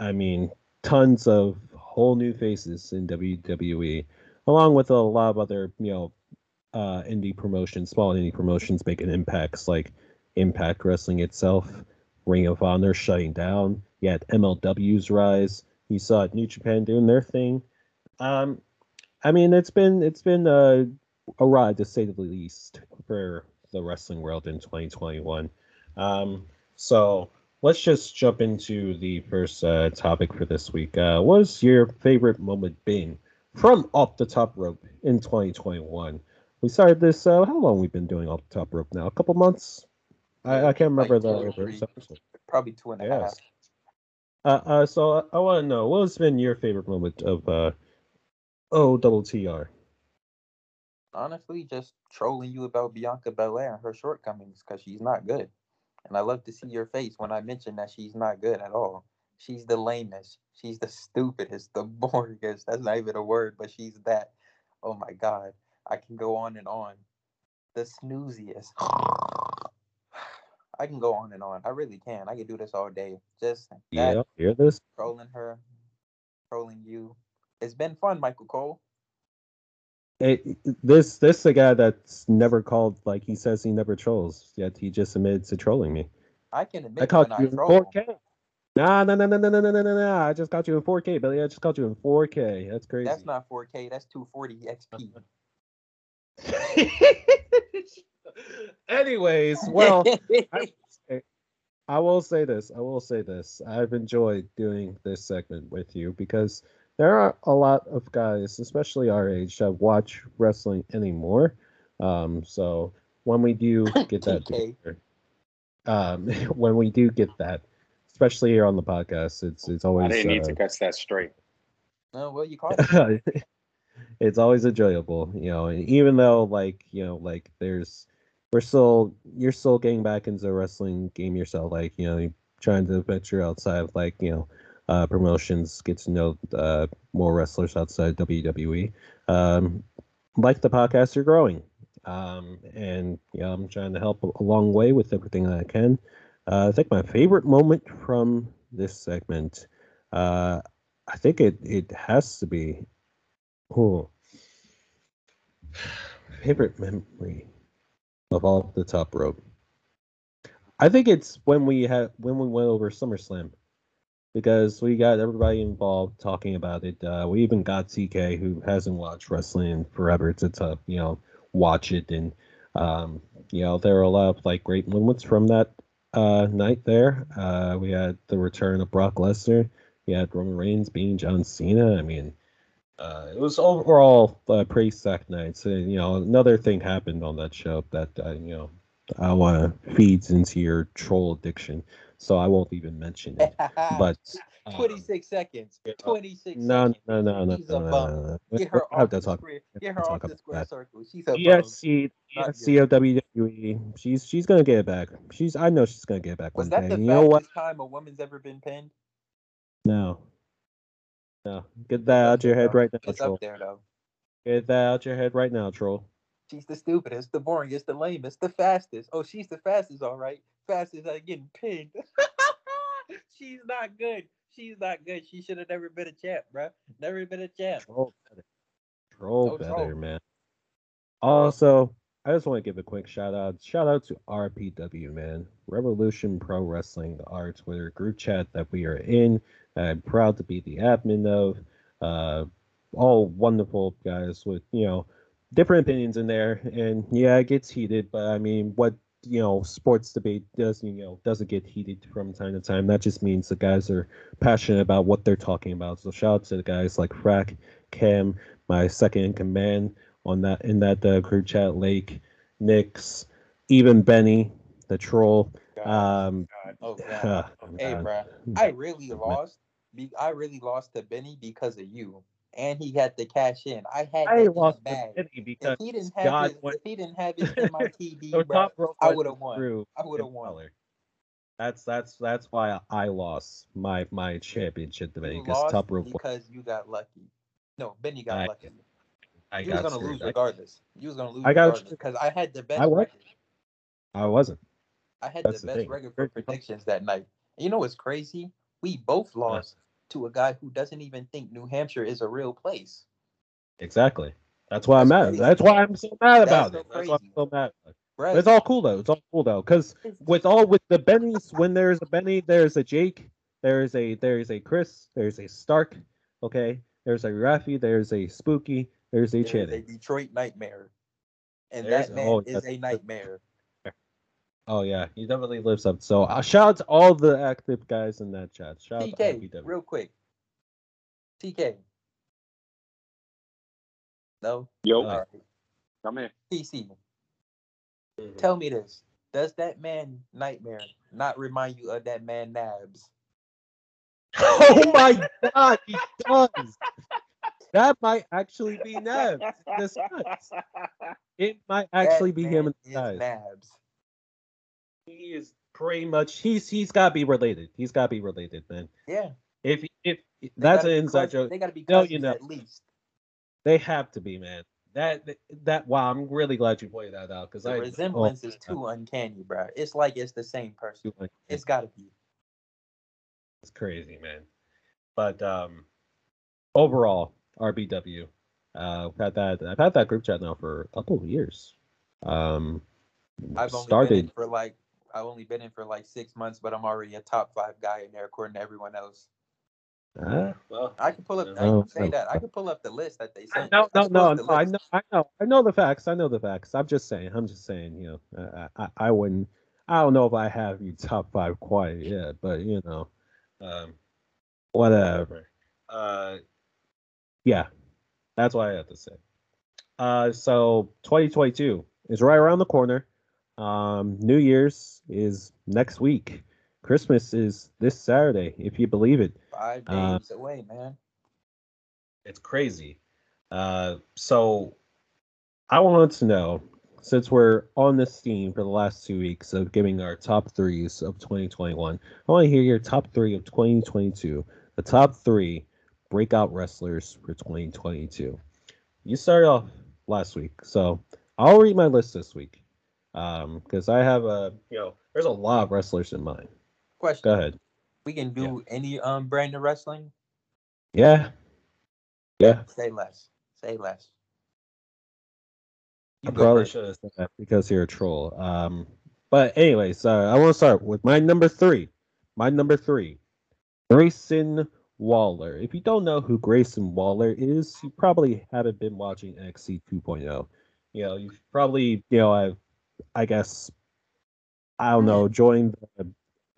I mean, tons of whole new faces in WWE, along with a lot of other, you know, uh, indie promotions, small indie promotions making impacts like Impact Wrestling itself, Ring of Honor shutting down. You had MLW's rise. You saw New Japan doing their thing. Um, I mean, it's been it's been a, a ride to say the least for the wrestling world in 2021. Um, so let's just jump into the first uh, topic for this week. Uh, what's your favorite moment been from off the top rope in 2021? We started this. Uh, how long we've been doing off the top rope now? A couple months. I, I can't remember Like the two or first three. Probably two and a half. Yes. Uh, uh, so I, I want to know what has been your favorite moment of uh, O double TR. Honestly, just trolling you about Bianca Belair and her shortcomings because she's not good. And I love to see your face when I mention that she's not good at all. She's the lamest. She's the stupidest, the *laughs* boringest. That's not even a word, but she's that. Oh my God. I can go on and on. The snooziest. *sighs* I can go on and on. I really can. I can do this all day. Just Yeah, hear this? trolling her, trolling you. It's been fun, Michael Cole. It, this this a guy that's never called like he says he never trolls yet he just admitted to trolling me. I can admit I caught you I in 4K. Nah, nah, nah, nah, nah, nah, nah, nah, nah, nah. I just got you in 4K, Billy. I just got you in 4K. That's crazy. That's not 4K. That's 240 XP. *laughs* Anyways, well, *laughs* I will say this. I will say this. I've enjoyed doing this segment with you because there are a lot of guys, especially our age, that watch wrestling anymore. Um, so when we do *laughs* get that together, um, *laughs* when we do get that, especially here on the podcast, it's it's I always didn't need uh, to catch that straight. Oh well, you caught it. *laughs* it's always enjoyable, you know. and Even though, like, you know, like there's, we're still, you're still getting back into the wrestling game yourself, like, you know, you're trying to venture outside of, like, you know, uh, promotions, get to know uh, more wrestlers outside WWE. Um, like the podcast, you're growing, um, and know, I'm trying to help a- along the way with everything that I can. Uh, I think my favorite moment from this segment, uh, I think it it has to be Oh, favorite memory of all the top rope. I think it's when we had when we went over SummerSlam because we got everybody involved talking about it. Uh, we even got TK who hasn't watched wrestling in forever to, to you know watch it and um, you know there were a lot of like great moments from that uh, night there. Uh, we had the return of Brock Lesnar. We had Roman Reigns being John Cena. I mean, uh, it was overall a pretty stacked night. So, you know, another thing happened on that show that, uh, you know, I want to feeds into your troll addiction. So I won't even mention it. But *laughs* um, 26 seconds. 26 no, seconds. no, no, no, She's no, no, no, no. We- Get her off the talk. square. Get her off the square that. circle. She's a bum. EST, Not EST of WWE. She's she's gonna get it back. She's I know she's gonna get it back Was one that day. the you know what? time a woman's ever been pinned? No, no. Get that out your head right now, It's troll. up there though. Get that out your head right now, troll. She's the stupidest, the boringest, the lamest, the fastest. Oh, she's the fastest, all right. Fastest at getting pinned. *laughs* she's not good. She's not good. She should have never been a champ, bruh. Never been a champ. Troll better. Troll better, troll. man. Also, I just want to give a quick shout out. Shout out to RPW, man. Revolution Pro Wrestling, our Twitter group chat that we are in. I'm proud to be the admin of. Uh, all wonderful guys with, you know, different opinions in there. And yeah, it gets heated, but I mean, what you know, sports debate does you know doesn't get heated from time to time. That just means the guys are passionate about what they're talking about. So shout out to the guys like Frack, Cam, my second in command on that in that uh, group chat, Lake, Nix, even Benny, the troll. Um, Oh, *laughs* God. uh, Hey, bruh. I really *laughs* lost. I really lost to Benny because of you. And he had to cash in. I had I lost bag. Because If he didn't have God his, went if he didn't have his MITB, the bro, I would've won. through I would've won. color. That's that's that's why I lost my my championship to because top rope. because you got lucky. No, Benny got I- lucky. I you was gonna lose screwed. Regardless. You was gonna lose I got regardless because I had the best I was. record. I wasn't. I had That's the the best thing. record for predictions that night. You know what's crazy? We both lost to a guy who doesn't even think New Hampshire is a real place. Exactly. That's why I'm That's mad. crazy. That's why I'm so mad That's about so it. That's why I'm so mad. About it. Bruh, It's all cool though. It's all cool though. Because with all with the Bennies, when there's a Benny, there's a Jake, there's a there's a Chris, there's a Stark, okay, there's a Rafi, there's a Spooky, there's a there is a Detroit nightmare. And There's- that oh, man oh, is a nightmare. Oh yeah, he definitely lives up. So uh, shout out to all the active guys in that chat. Shout out to TK, real quick. TK. No? Yo, Uh, come here. TC, tell me this. Does that man nightmare not remind you of that man Nabs? *laughs* oh my god, he does. That might actually be Nev. This. *laughs* It might actually That be man him in the eyes. Nabs. He is pretty much he's he's gotta be related. He's gotta be related, man. Yeah. If if They that's an be inside joke, They gotta be No, cousins you know. at least. they have to be, man. That that wow, I'm really glad you pointed that out because The I resemblance oh, is too uncanny, bro. It's like it's the same person. It's It's gotta be. It's crazy, man. But um, overall, RPW. Uh, I've had that. I've had that group chat now for a couple of years. Um, I've only been started. for like I've only been in for like six months, but I'm already a top five guy in there according to everyone else. Ah, well, I can pull up. I No, can say that. I can pull up the list that they sent. No, I no, can no, no. I know, I know, I know the facts. I know the facts. I'm just saying. I'm just saying. You know, uh, I, I, I wouldn't. I don't know if I have you top five quite yet, but you know, um, whatever. Uh, yeah, that's what I have to say. Uh, so 2022 is right around the corner. Um, New Year's is next week. Christmas is this Saturday, if you believe it. Five Uh, days away, man. It's crazy. Uh, so I wanted to know, since we're on this theme for the last two weeks of giving our top threes of 2021, I want to hear your top three of 2022. The top three breakout wrestlers for 2022. You started off last week, so I'll read my list this week. Um, because I have a, you know, there's a lot of wrestlers in mind. Question. Go ahead. We can do any um brand of wrestling. Yeah. Yeah. Say less. Say less. I You go probably first. should have said that because you're a troll. Um, but anyways, uh, I want to start with my number three. My number three, Grayson Waller. If you don't know who Grayson Waller is, you probably haven't been watching NXT 2.0. You know, you've probably, you know, I've, I guess, I don't know, join the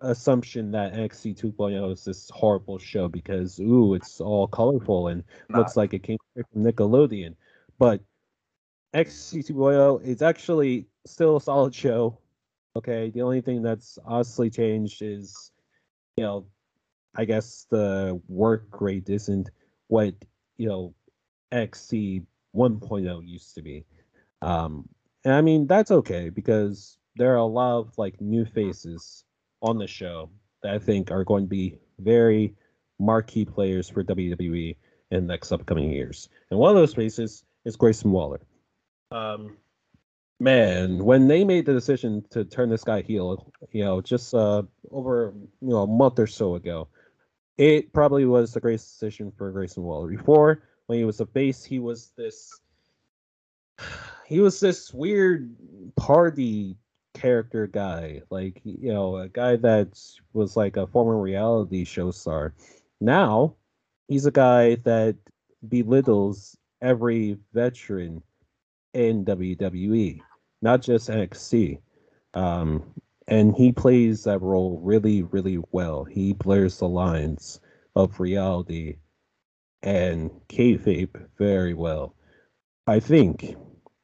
assumption that NXT 2.0 is this horrible show because, ooh, it's all colorful and looks like it came from Nickelodeon. But NXT 2.0 is actually still a solid show. Okay, the only thing that's honestly changed is, you know, I guess the work rate isn't what you know NXT 1.0 used to be. Um, and I mean that's okay because there are a lot of like new faces on the show that I think are going to be very marquee players for WWE in the next upcoming years. And one of those faces is Grayson Waller. Um, man, when they made the decision to turn this guy heel, you know, just uh, over you know a month or so ago, it probably was the greatest decision for Grayson Waller. Before, when he was a face, he was this he was this weird party character guy, like you know, a guy that was like a former reality show star. Now, he's a guy that belittles every veteran in WWE, not just NXT. Um, and he plays that role really, really well. He blurs the lines of reality and kayfabe very well. I think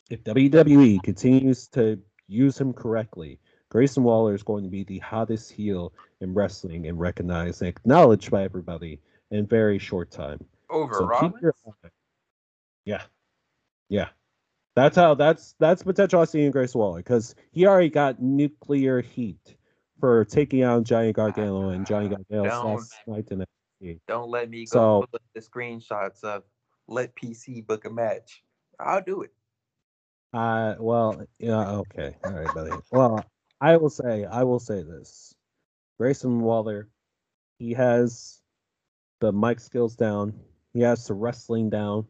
if WWE continues to use him correctly, Grayson Waller is going to be the hottest heel in wrestling and recognized and acknowledged by everybody in a very short time. Over So Rollins. keep your eye. Yeah, yeah. That's how. That's that's potential I see in Grace Waller because he already got nuclear heat for taking out Johnny Gargano and Johnny ah, Gargano Don't. last night in NXT. Don't let me go So- pull up the screenshots of let PC book a match. I'll do it. Uh, well, yeah, okay, all right, buddy. Well, I will say, I will say this: Grayson Waller, he has the mic skills down. He has the wrestling down.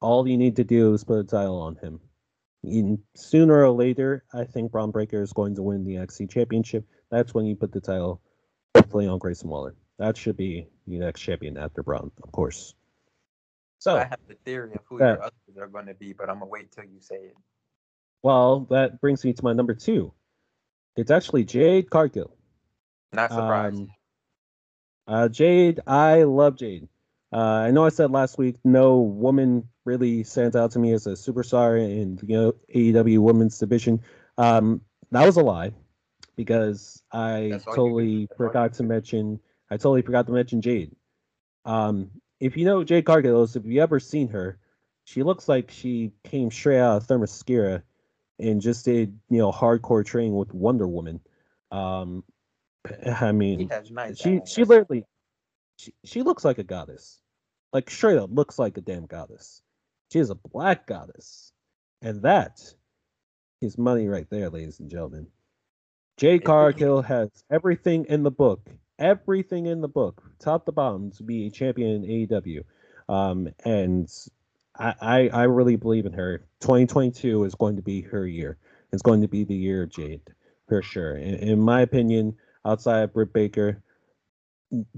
All you need to do is put a title on him. Sooner or later, I think Bron Breakker is going to win the NXT Championship. That's when you put the title, hopefully, on Grayson Waller. That should be the next champion after Bron, of course. So, I have the theory of who Yeah. your others are going to be, but I'm gonna wait till you say it. well, that brings me to my number two. It's actually Jade Cargill. Not surprised. Um, uh, Jade, I love Jade. Uh, I know I said last week no woman really stands out to me as a superstar in the you know, AEW women's division. Um, that was a lie because I That's all you totally get. That's all you forgot to mention. I totally forgot to mention Jade. Um, if you know Jade Cargill, if you ever seen her, she looks like she came straight out of Themyscira and just did you know hardcore training with Wonder Woman. Um, I mean, nice. she she literally she, she looks like a goddess. Like straight up looks like a damn goddess. She is a black goddess. And that is money right there ladies and gentlemen. It cargill has everything in the book everything in the book top to bottom to be a champion in aew um and I, I i really believe in her 2022 is going to be her year it's going to be the year of jade for sure in, in my opinion outside of britt baker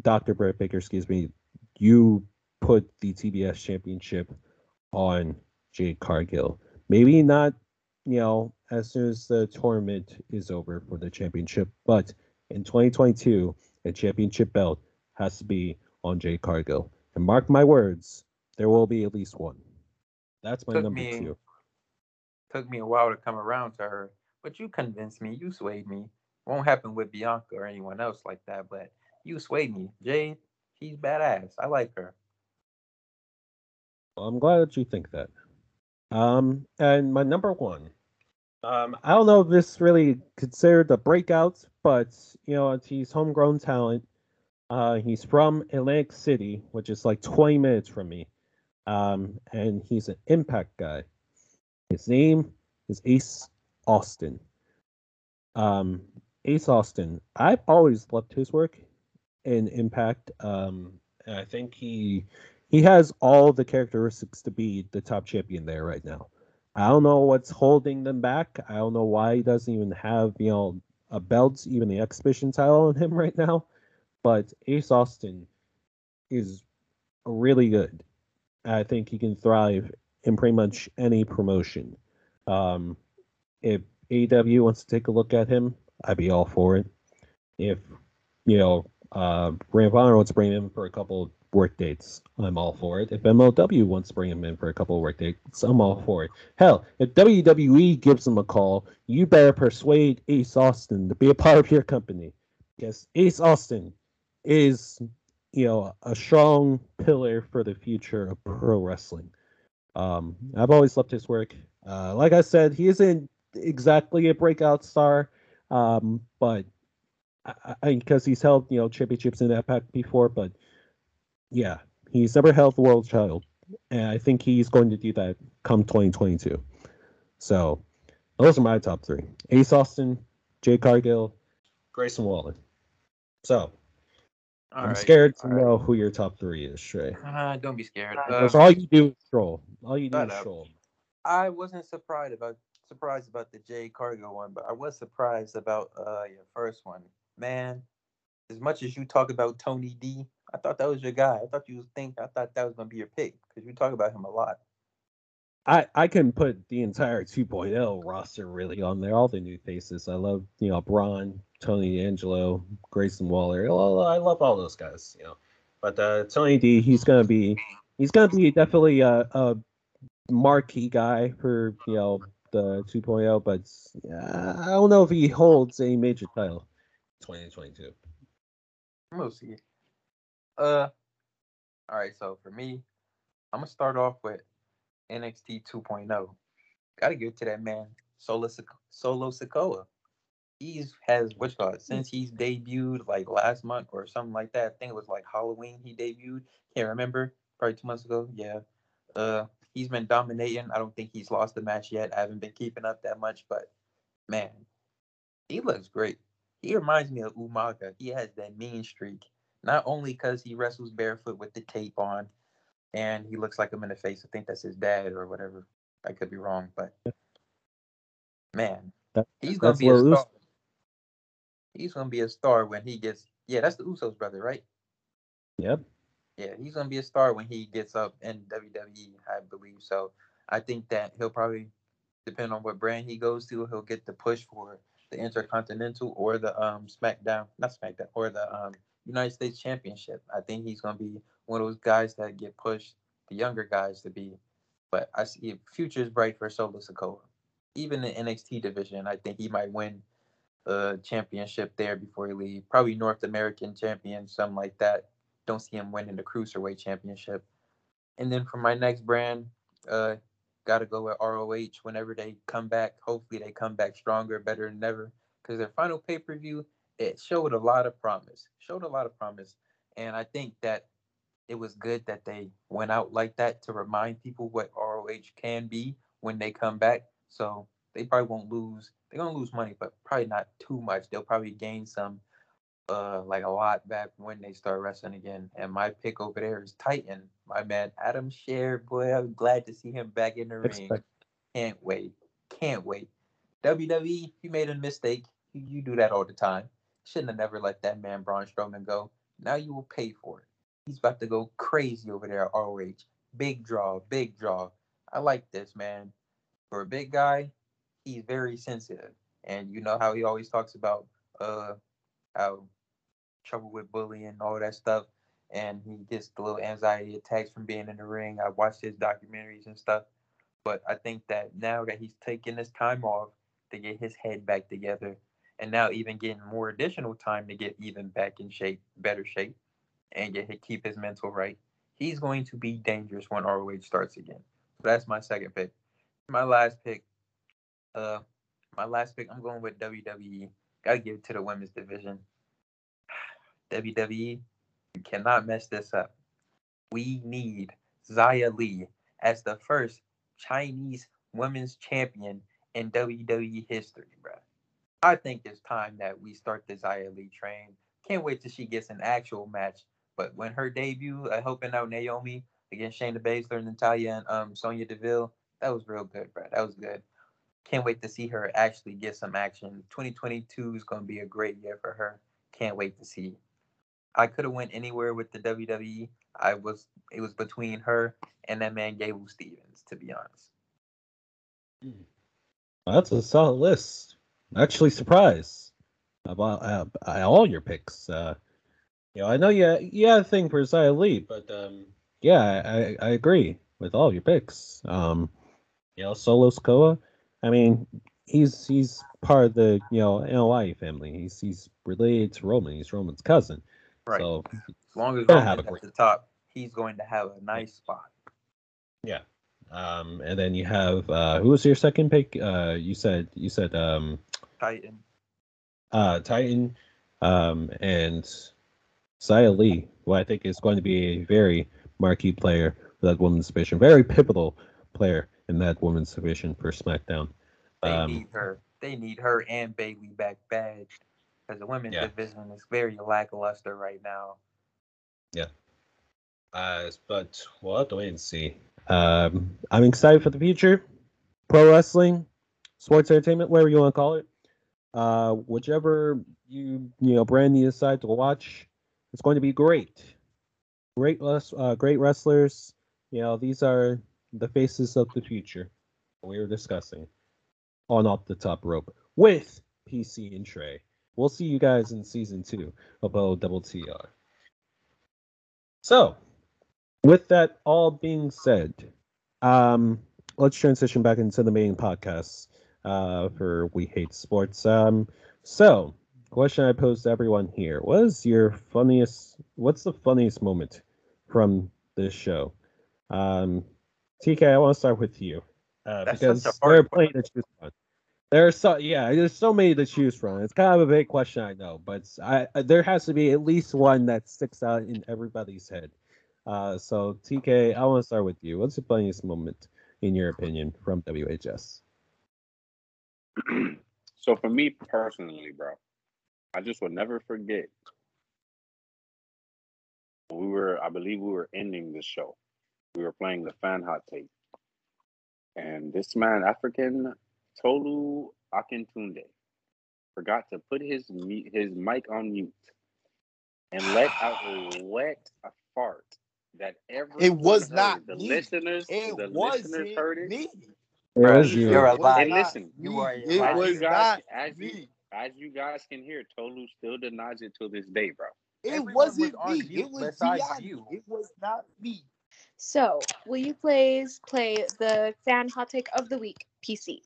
Dr. Britt Baker, excuse me, you put the TBS championship on Jade Cargill. Maybe not, you know, as soon as the tournament is over for the championship, but in 2022, a championship belt has to be on Jade Cargill. And mark my words, there will be at least one. That's my Took number me- two. Took me a while to come around to her, but you convinced me. You swayed me. Won't happen with Bianca or anyone else like that, but you swayed me. Jade, she's badass. I like her. Well, I'm glad that you think that. Um, and my number one. Um, I don't know if this really considered a breakout, but you know, he's homegrown talent. Uh, he's from Atlantic City, which is like 20 minutes from me. Um, and he's an impact guy. His name is Ace Austin. Um, Ace Austin. I've always loved his work in Impact. Um, I think he he has all the characteristics to be the top champion there right now. I don't know what's holding them back. I don't know why he doesn't even have you know a belt, even the X Division title on him *laughs* right now. But Ace Austin is really good. I think he can thrive in pretty much any promotion. Um, if AEW wants to take a look at him, I'd be all for it. If you know, uh, Honor wants to bring him for a couple work dates, I'm all for it. If MLW wants to bring him in for a couple of work dates, I'm all for it. Hell, if WWE gives him a call, you better persuade Ace Austin to be a part of your company. Because Ace Austin is, you know, a strong pillar for the future of pro wrestling. Um, I've always loved his work. Uh, like I said, he isn't exactly a breakout star, um, but because he's held you know championships in pack before, but yeah, he's never held the world title, and I think he's going to do that come 2022. So those are my top three: Ace Austin, Jade Cargill, Grayson Waller. So All I'm right. scared to all right. know who your top three is, Trey. Uh, don't be scared. Uh, all you do is troll. All you do is up. troll. I wasn't surprised about surprised about the Jade Cargill one, but I was surprised about uh your first one. Man, as much as you talk about Tony D, I thought that was your guy. I thought you was think I thought that was gonna be your pick because you talk about him a lot. I, I can put the entire 2.0 roster really on there. All the new faces. I love, you know, Bron, Tony Angelo, Grayson Waller. I love all those guys, you know. But uh, Tony D, he's gonna be, he's gonna be definitely a, a marquee guy for you know the 2.0. But uh, I don't know if he holds a major title. 2022. We'll see. Uh, all right. So for me, I'm gonna start off with NXT 2.0. Got to give it to that man, Solo Solo Sikoa. He's has call it since he's debuted like last month or something like that. I think it was like Halloween he debuted. Can't remember. Probably two months ago. Yeah. Uh, he's been dominating. I don't think he's lost a match yet. I haven't been keeping up that much, but man, he looks great. He reminds me of Umaga. He has that mean streak. Not only because he wrestles barefoot with the tape on, and he looks like him in the face. I think that's his dad or whatever. I could be wrong, but man, That- he's gonna be a Us- star. He's gonna be a star when he gets. Yeah, that's the Usos brother, right? Yep. Yeah, he's gonna be a star when he gets up in WWE, I believe. So I think that he'll probably, depend on what brand he goes to, he'll get the push for the Intercontinental or the um SmackDown, not SmackDown, or the um United States Championship. I think he's gonna be one of those guys that get pushed, the younger guys to be. But I see future is bright for Solo Sikoa. Even the NXT division, I think he might win a championship there before he leave. Probably North American champion, something like that don't see him winning the cruiserweight championship. And then for my next brand, uh, got to go with ROH whenever they come back. Hopefully, they come back stronger, better than ever. Because their final pay per view, it showed a lot of promise. Showed a lot of promise, and I think that it was good that they went out like that to remind people what ROH can be when they come back. So they probably won't lose. They're gonna lose money, but probably not too much. They'll probably gain some uh like a lot back when they start wrestling again. And my pick over there is Titan. My man Adam Scherr, boy, I'm glad to see him back in the ring. Can't wait. Can't wait. WWE, you made a mistake. You, you do that all the time. Shouldn't have never let that man Braun Strowman go. Now you will pay for it. He's about to go crazy over there at ROH. Big draw, big draw. I like this, man. For a big guy, he's very sensitive. And you know how he always talks about uh how trouble with bullying and all that stuff. And he gets the little anxiety attacks from being in the ring. I watched his documentaries and stuff. But I think that now that he's taking this time off, to get his head back together, and now even getting more additional time to get even back in shape, better shape, and get keep his mental right. He's going to be dangerous when ROH starts again. So that's my second pick. My last pick, uh, my last pick, I'm going with WWE. Gotta give it to the women's division. *sighs* WWE, you cannot mess this up. We need Xia Li as the first Chinese women's champion in WWE history, bro. I think it's time that we start the Xia Li train. Can't wait till she gets an actual match. But when her debut, I helping out Naomi against Shayna Baszler, and Natalya, and um Sonya Deville, that was real good, bro. That was good. Can't wait to see her actually get some action. 2022 is gonna be a great year for her. Can't wait to see. I could have went anywhere with the WWE. I was it was between her and that man Gable Steveson, to be honest. That's a solid list. Actually, surprised about uh, all your picks. Uh, you know, I know you you had a thing for Xia Li, but um, yeah, I, I agree with all your picks. Um, you know, Solo Sikoa. I mean, he's he's part of the you know NOI family. He's he's related to Roman. He's Roman's cousin. Right. So As long as Roman's at great- the top, he's going to have a nice spot. yeah. Um, and then you have uh, who was your second pick? Uh, you said you said um, Titan. uh, Titan, um, and Xia Li, who I think is going to be a very marquee player for that women's division, very pivotal player in that women's division for SmackDown. They Um, need her. They need her and Bayley back badged. Because the women's Yeah. division is very lackluster right now. Yeah. Uh, but we'll have to wait and see. Um, I'm excited for the future. Pro wrestling, sports entertainment, whatever you want to call it. Uh, whichever you you know brand you decide to watch, it's going to be great. Great, uh, great wrestlers. You know these are the faces of the future. We were discussing on off the top rope with PC and Trey. We'll see you guys in season two of O Double TR. So, with that all being said, um, let's transition back into the main podcast uh, for We Hate Sports. Um, so, question I posed to everyone here: What is your funniest? What's the funniest moment from this show? Um, TK, I want to start with you uh, because there are plenty to choose from. There are so yeah, there's so many to choose from. It's kind of a big question, I know, but I there has to be at least one that sticks out in everybody's head. Uh, so TK, I want to start with you. What's the funniest moment in your opinion from WHS? *clears throat* so for me personally, bro, I just would never forget. We were, I believe, we were ending the show. We were playing the fan hot tape, and this man, African Tolu Akintunde, forgot to put his his mic on mute and let out a wet fart that everyone It was heard. not the me. listeners. It the listeners heard it. me. It was you. You're a It was liar. And listen, You are a It liar. As you was guys- not as you- As you guys can hear, Tolu still denies it till this day, bro. It Everyone wasn't was me. It was besides you. It was not me. So, will you please play the fan hot take of the week, PC?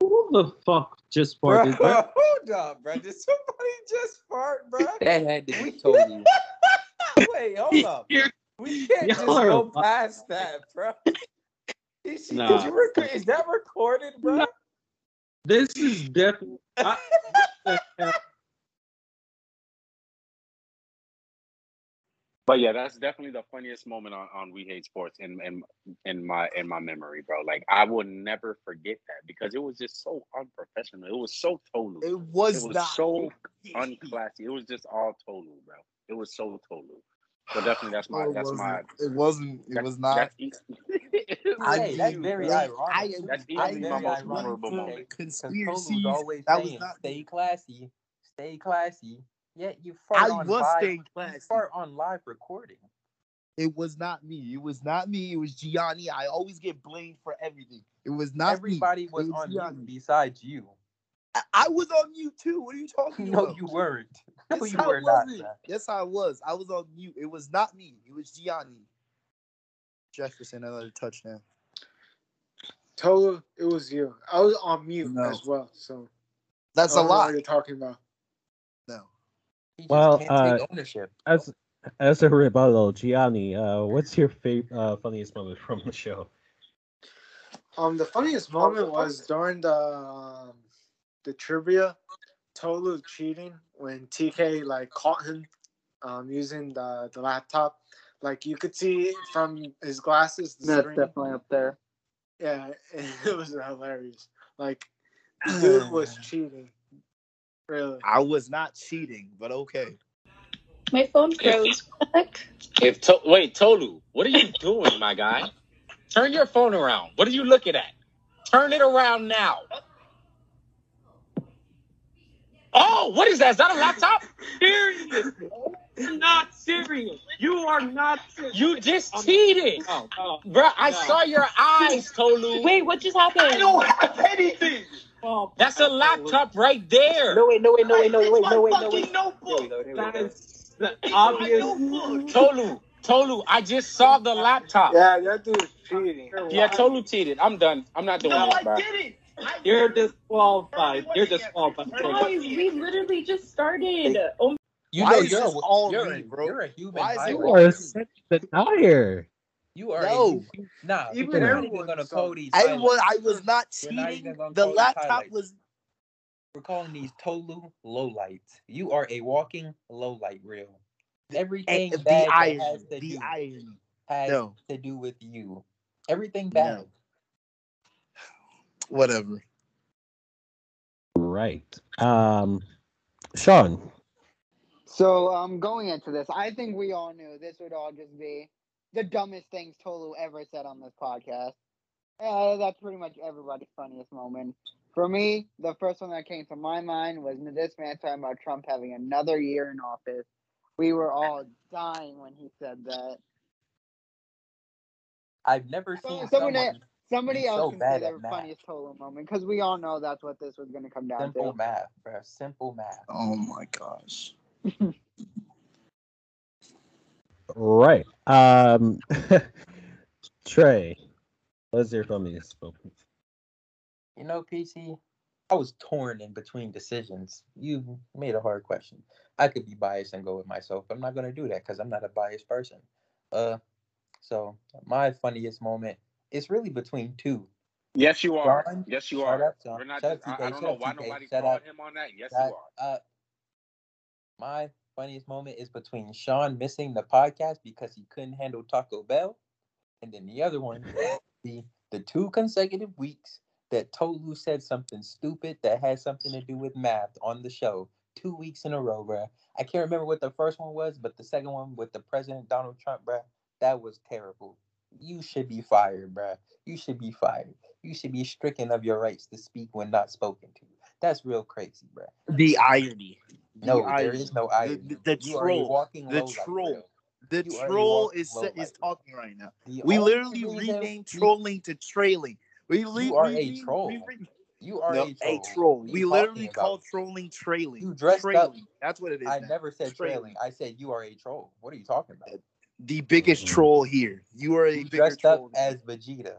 Who the fuck just Bro, *laughs* farted? bro? hold up, bro. Did somebody just fart, bro? That had to be Tolu. *laughs* *laughs* Wait, hold up. You're- We can't just go li- past that, bro. *laughs* Did, she, Nah. did you record? Is that recorded, bro? This is definitely. I, *laughs* But yeah, that's definitely the funniest moment on, on We Hate Sports in, in in my in my memory, bro. Like I will never forget that because it was just so unprofessional. It was so total. It It was, was not so unclassy. It was just all total, bro. It was so Tolu. So definitely that's my oh, that's my It wasn't. It was not. That's, *laughs* I Hey, that's very like, ironic. I, That's easily am my most one memorable moment. Because Conspiracies. Tolu's always That was saying, not. stay classy, stay classy. Yet you fart on live. I on was live. staying You classy. fart on live recording. It was not me. It was not me. It was Gianni. I always get blamed for everything. It was not Everybody me. was was on Gianni. mute besides you. I, I was on mute too. What are you talking *laughs* No, about? you weren't. No, Yes, you I were not. wasn't. sir. Yes, I was. I was on mute. It was not me. It was Gianni. Jefferson another touchdown. Tolu, it was you. I was on mute No. as well, so That's I a don't know lot. What you're talking about? No. Just Well, can't uh, ownership. As as a rebuttal, Gianni, uh, what's your favorite, uh, funniest moment from the show? Um, the funniest moment was during the um, the trivia, Tolu cheating when TK like caught him um using the the laptop. Like you could see from his glasses. The That's screen. definitely up there. Yeah, *laughs* it was hilarious. Like the dude *sighs* was cheating. Really. I was not cheating, but okay. My phone froze. If to- wait, Tolu, what are you doing, my guy? Turn your phone around. What are you looking at? Turn it around now. Oh, what is that? Is that a *laughs* laptop? Serious. not serious. You are not serious. You just cheated. Oh, oh, Bruh, I no. saw your eyes, Tolu. Wait, what just happened? I don't have anything. Oh, That's a laptop right there. No wait, no wait, no wait, no wait, It's no my wait, no fucking wait. Notebook. go, there we that go. is the obvious. Tolu, Tolu, I just saw the laptop. Yeah, that dude's cheating. Yeah, Tolu cheated. I'm done. I'm not doing No, this, I didn't. You're disqualified. You're disqualified. Guys, we literally just started. Oh, You Why know is you're this a, all you're, me, bro? you're a human. Why is it high You are such a denier. You are No. a you, nah. Even we're not even everyone gonna saw call it. these. I highlights. was I was not We're not cheating. The call laptop highlights. was We're calling these Tolu lowlights. You are a walking lowlight reel. Everything eh, the bad that irony. has to The do irony. has No. to do with you. Everything bad. No. Whatever. Right. Um, Sean. So um, going into this, I think we all knew this would all just be the dumbest things Tolu ever said on this podcast. Uh, that's pretty much everybody's funniest moment. For me, the first one that came to my mind was this man talking about Trump having another year in office. We were all dying when he said that. I've never seen somebody, someone somebody be else so can say their math. funniest Tolu moment because we all know that's what this was going to come down simple to. math, bro. Simple math. Oh my gosh. *laughs* Right. Um, *laughs* Trey. What's your funniest moment? You know, PC, I was torn in between decisions. You made a hard question. I could be biased and go with myself, but I'm not gonna do that because I'm not a biased person. Uh, so my funniest moment is really between two. Yes, you are. Yes, you are. up. We're not. Up, I, I don't know why TK. nobody Shut called up. him on that. Yes, Shut you are. up. My funniest moment is between Sean missing the podcast because he couldn't handle Taco Bell, and then the other one, the the two consecutive weeks that Tolu said something stupid that had something to do with math on the show. Two weeks in a row, bruh. I can't remember what the first one was, but the second one with the President Donald Trump, bruh, that was terrible. You should be fired, bruh. You should be fired. You should be stricken of your rights to speak when not spoken to. That's real crazy, bruh. The irony. The No, there irony. is no irony. the, the a troll. walking The troll. bro. The You troll is is lowlight. talking right now. The We literally renamed trolling to trailing. We le- You are we a troll. we re- You are no, a troll. a troll. We literally call trolling trailing. You dressed up. trailing. That's what it is. I now. never said Trailing. trailing. I said you are a troll. What are you talking about? The biggest mm. troll here. You are a You bigger dressed up troll. as Vegeta.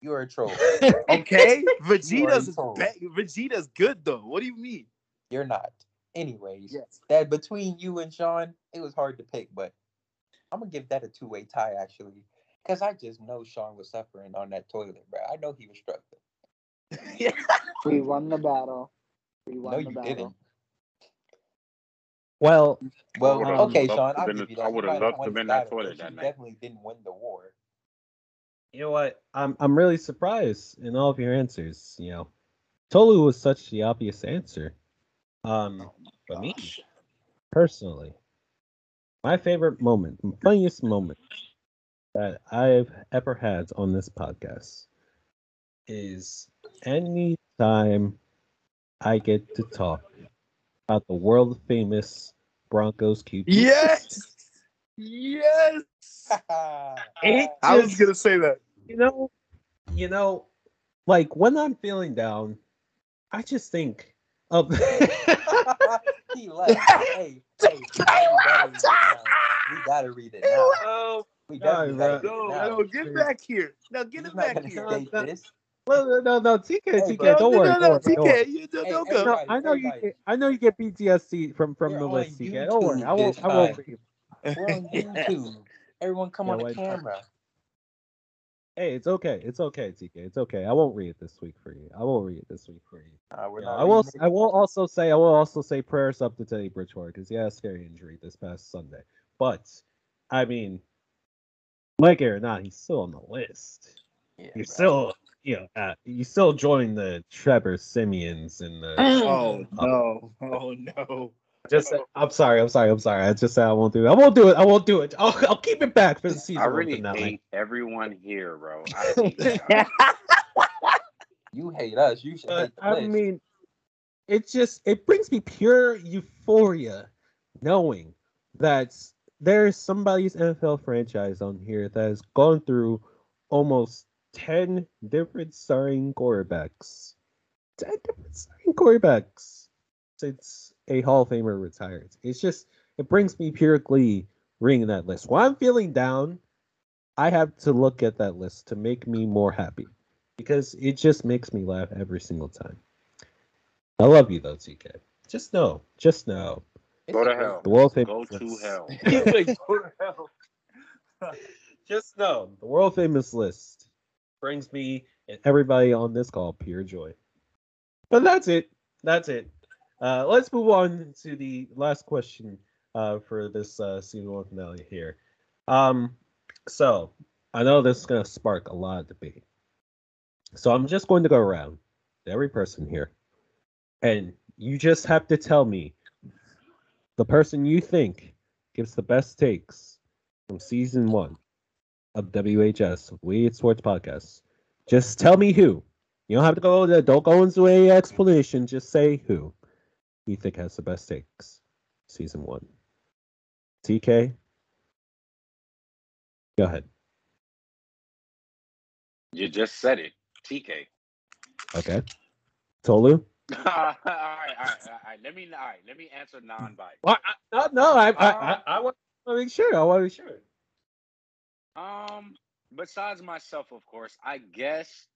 You are a troll. *laughs* okay, *laughs* You are a Vegeta's troll. be- Vegeta's good though. What do you mean? You're not. Anyways, Yes. that between you and Sean, it was hard to pick, but I'm gonna give that a two way tie actually, because I just know Sean was suffering on that toilet, bro. I know he was struggling. *laughs* Yeah. we won the battle. We won No, the you battle. didn't. Well, Well, okay, Sean, I'll been- give you I that. You would've might have loved to won the been that battle, toilet but that night. definitely didn't win the war. you know what? I'm I'm really surprised in all of your answers. You know, Tolu was such the obvious answer. Um, for me personally, my favorite moment, funniest moment that I've ever had on this podcast is any time I get to talk about the world famous Broncos QB. Yes. *laughs* Yes. It I was gonna say that. you know, you know, like when I'm feeling down, I just think of *laughs* *laughs* he left. hey, hey, we gotta read it now. We gotta read it now. Oh We Nah, definitely bro. gotta No, now. no, get back here. Now get He's him back here. this. No, no, no, no, TK, TK, bro. don't no, worry, no, no, worry. TK, you don't, Hey, don't go. I know you get, I know you get PTSD from from We're the list, TK. Don't worry, I won't, I won't. read it. *laughs* We're on YouTube. Everyone come Yeah, on the wait, camera. Hey, it's okay, it's okay, TK, it's okay. I won't read it this week for you. I won't read it this week for you. Uh, Yeah, I will. reading I will also say. I will also say prayers up to Teddy Bridgewater because he had a scary injury this past Sunday. But I mean, like it or not, he's still on the list. Yeah, You're bro. still, you know, uh, you still join the Trevor Siemians and the. Oh no! Oh no! Just, I'm sorry. I'm sorry. I'm sorry. I just said I won't do it. I won't do it. I won't do it. I'll, I'll keep it back for the season I really finale. hate everyone here, bro. I *laughs* hate y'all. *laughs* Hate us. You should hate the I list. mean, it just it brings me pure euphoria knowing that there's somebody's NFL franchise on here that has gone through almost ten different starting quarterbacks. Ten different starting quarterbacks since a Hall of Famer retired. It's just it brings me pure glee reading that list. When I'm feeling down, I have to look at that list to make me more happy because it just makes me laugh every single time. I love you though, TK. Just know, just know. Go to hell. The world Go famous to list. hell. *laughs* *laughs* "Go to hell." Just know the world famous list brings me and everybody on this call pure joy. But that's it. That's it. Uh, let's move on to the last question uh, for this uh, season one finale here. Um, so I know this is going to spark a lot of debate. So I'm just going to go around to every person here, and you just have to tell me the person you think gives the best takes from season one of WHS We Sports Podcast. Just tell me who. You don't have to go. To, don't go into a explanation. Just say who you think has the best takes. Season one. TK. Go ahead. You just said it. TK. Okay. Tolu. *laughs* all right, all right, all right, all right. Let me all right, let me answer non-biased. Well, I, no, no. I, I, Um, I, I want to make sure. I want to make sure. Um, besides myself, of course, I guess.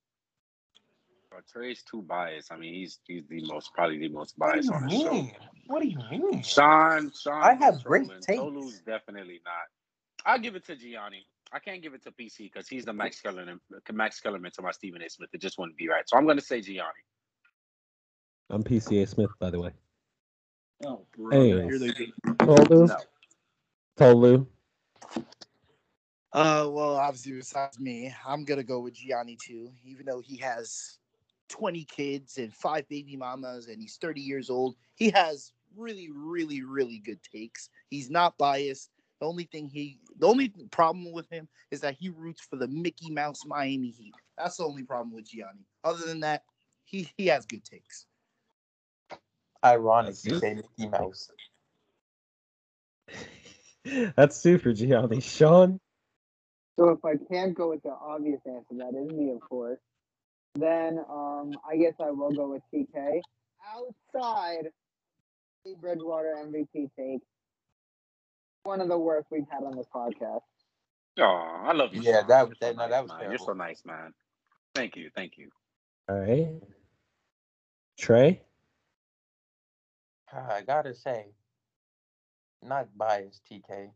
Bro, Trey's too biased. I mean, he's he's the most probably the most biased you on the show. What do you mean? Sean, Sean, I have great trolling. takes. Tolu's definitely not. I'll give it to Gianni. I can't give it to PC because he's the Max Kellerman, Max Kellerman to my Stephen A. Smith. It just wouldn't be right. So I'm going to say Gianni. I'm PCA Smith, by the way. Oh, bro. Anyways. Here they go. Tolu. No. Tolu. Uh, well, obviously, besides me, I'm gonna go with Gianni too. Even though he has 20 kids and five baby mamas, and he's 30 years old, he has really, really, really good takes. He's not biased. The only thing he, the only problem with him is that he roots for the Mickey Mouse Miami Heat. That's the only problem with Gianni. Other than that, he he has good takes. Ironic, That's you say Mickey Mouse. *laughs* That's super, Gianni. Sean. So if I can't go with the obvious answer, that is me, of course, then um, I guess I will go with TK. Outside the Bridgewater MVP take, one of the worst we've had on this podcast. Oh, I love you. Yeah, Sean. that- You're so that- no, nice, that was man. You're so nice, man. Thank you, thank you. All right. Trey. I gotta say, not biased, TK.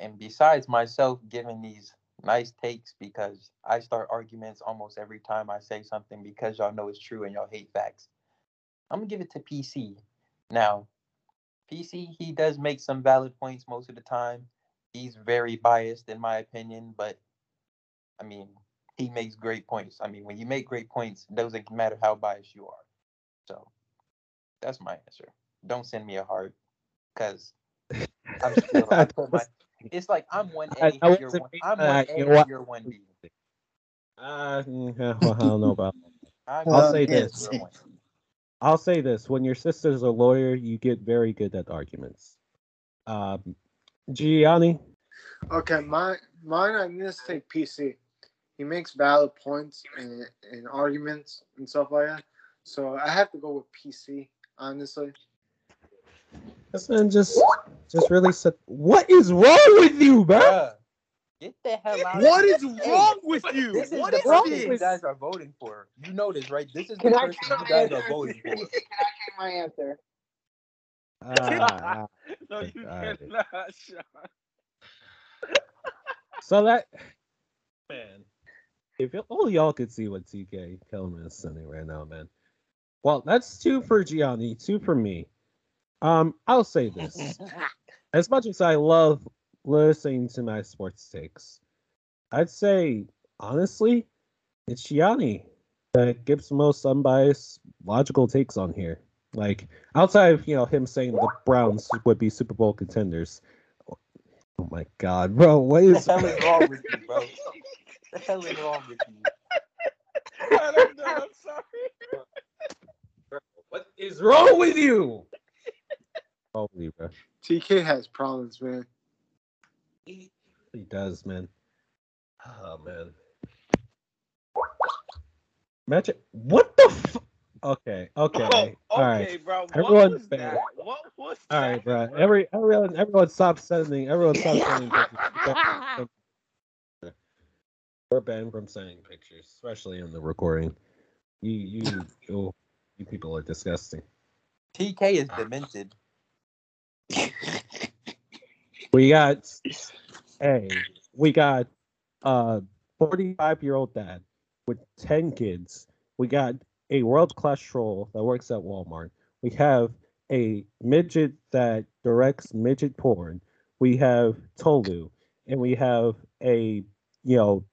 And besides myself giving these nice takes because I start arguments almost every time I say something because y'all know it's true and y'all hate facts. I'm gonna give it to PC. Now, PC, he does make some valid points most of the time. He's very biased in my opinion, but I mean, he makes great points. I mean, when you make great points, it doesn't matter how biased you are. So that's my answer. Don't send me a heart, because I'm still. I *laughs* put my. It's like I'm *laughs* one A, I- I you're one. being- I'm one you A, know what? you're one B. Uh, mm, yeah, well, I don't know about. I'm I'll say this. you're one B. I'll say this: when your sister's a lawyer, you get very good at arguments. Um, Gianni. Okay, my mine. I'm gonna say PC. He makes valid points and, and arguments and stuff like that. So I have to go with PC. Honestly, This man just just really said, "What is wrong with you, bro?" Bruh, Get the hell out. What of is here. Wrong with you? This is What the is person you guys are voting for. You know this, right? This is the Can I person you my guys are voting for. *laughs* Can I get my answer? Ah, *laughs* no, you alright. cannot, Sean. So that man, if y- only y'all could see what TK Kelman is sending right now, man. Well, that's two for Gianni, two for me. Um, I'll say this: *laughs* as much as I love listening to my sports takes, I'd say honestly, it's Gianni that gives the most unbiased, logical takes on here. Like outside of you know him saying the Browns would be Super Bowl contenders. Oh my God, bro, what What is? the hell is wrong with you, bro? What *laughs* the hell is wrong with you? Alright, I'm done. I'm sorry. What is wrong with you? Holy, bro. TK has problems, man. He does, man. Oh man. Magic. what the f- Okay, okay, Oh, all right. okay, bro. What Everyone was fair. that? What was All that? right, bro. Every everyone everyone stop sending everyone stop *laughs* sending pictures. We're banned from sending pictures, especially in the recording. You you oh, you people are disgusting. TK is demented. We got hey, we got a 45 year old dad with 10 kids. We got a world class troll that works at Walmart. We have a midget that directs midget porn. We have Tolu, and we have a you know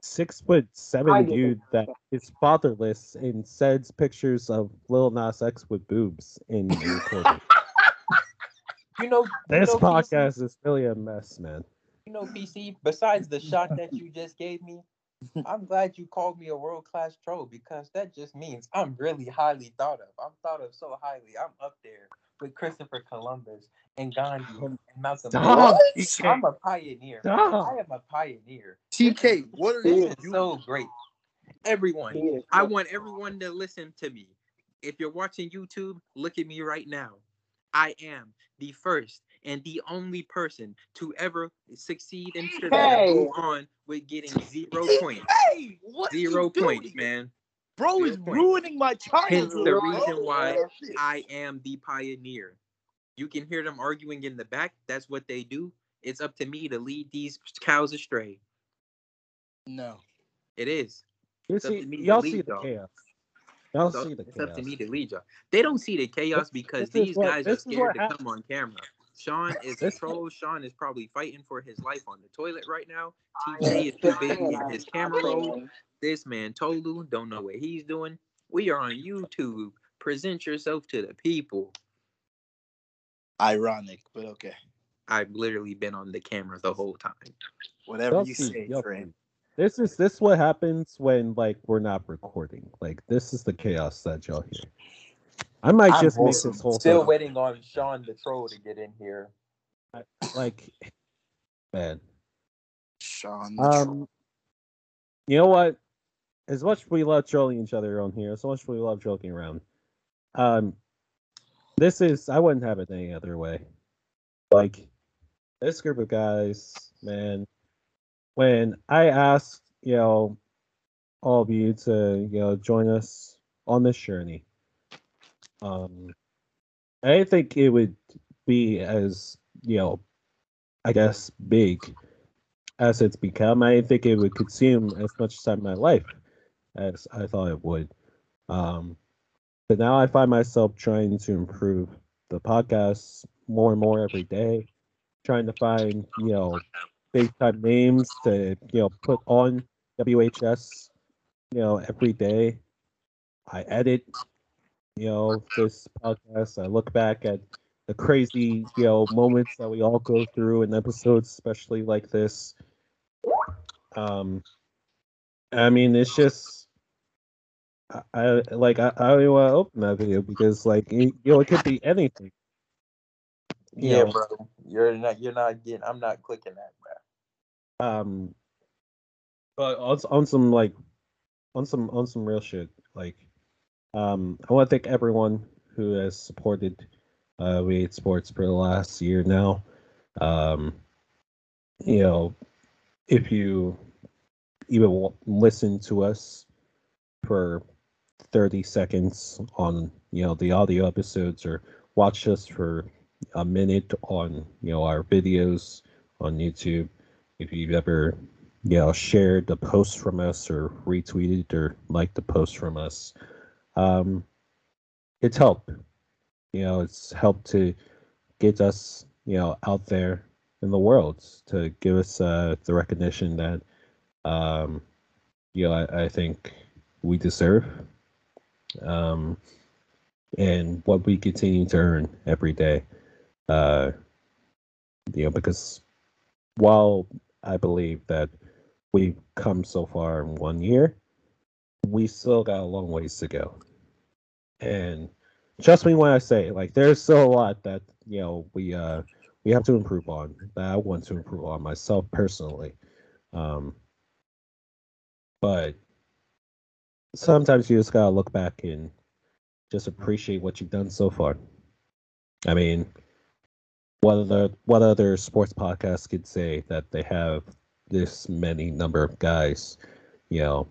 six foot seven dude that is fatherless and sends pictures of Lil Nas X with boobs in the recording. *laughs* You know, you this know, PC, podcast is really a mess, man. you know, PC. Besides the shot that you just gave me, I'm glad you called me a world class troll because that just means I'm really highly thought of. I'm thought of so highly. I'm up there with Christopher Columbus and Gandhi and Malcolm Stop, i'm a pioneer. Stop. I am a pioneer. TK, what are you so great. Everyone, I want everyone to listen to me. If you're watching YouTube, look at me right now. I am the first and the only person to ever succeed in trivia Hey. go on with getting zero points. Hey, what Zero points, doing? man. Bro is points. ruining my childhood. Hence the reason why Shit. I am the pioneer. You can hear them arguing in the back. That's what they do. It's up to me to lead these cows astray. No. It is. You It's up see, to me to y'all lead see the y'all. chaos. Y'all So see the it's up to me to lead y'all. They don't see the chaos This- because this is these what- guys are scared to hap- come on camera. Sean is a troll. Sean is probably fighting for his life on the toilet right now. TK is too busy in his camera roll. This man Tolu don't know what he's doing. We are on YouTube. Present yourself to the people. Ironic, but okay. I've literally been on the camera the whole time. Whatever Y'all you say, y'all Trey. see. This is this what happens when like we're not recording. Like this is the chaos that y'all hear. I might I'm just make wholesome. this whole Still thing waiting on Sean the troll to get in here. like man. Sean the troll. Um, you know what? As much as we love trolling each other on here, as much as we love joking around, um, this is I wouldn't have it any other way. Like this group of guys, man. When I asked, you know, all of you to, you know, join us on this journey, um, I think it would be as, you know, I guess big as it's become. I didn't think it would consume as much time in my life as I thought it would. Um, but now I find myself trying to improve the podcast more and more every day, trying to find, you know, big time names to, you know, put on WHS, you know, every day. I edit, you know, this podcast. I look back at the crazy, you know, moments that we all go through in episodes, especially like this. Um, I mean, it's just, I, I like, I, I don't even want to open that video because, like, you know, it could be anything. You Yeah, know, bro. You're not. You're not getting. I'm not clicking that. Um, but on, on some like, on some on some real shit, like, um, I want to thank everyone who has supported uh, We Hate Sports for the last year now. Um, you know, if you even listen to us for 30 seconds on you know the audio episodes or watch us for a minute on you know our videos on YouTube if you've ever you know shared the post from us or retweeted or liked the post from us um it's helped. You know it's helped to get us you know out there in the world to give us uh the recognition that um you know I, I think we deserve um and what we continue to earn every day. Uh you know because while i believe that we've come so far in one year we still got a long ways to go and trust me when i say like there's still a lot that you know we uh we have to improve on that i want to improve on myself personally um but sometimes you just gotta look back and just appreciate what you've done so far. I mean, what other what other sports podcasts could say that they have this many number of guys, you know,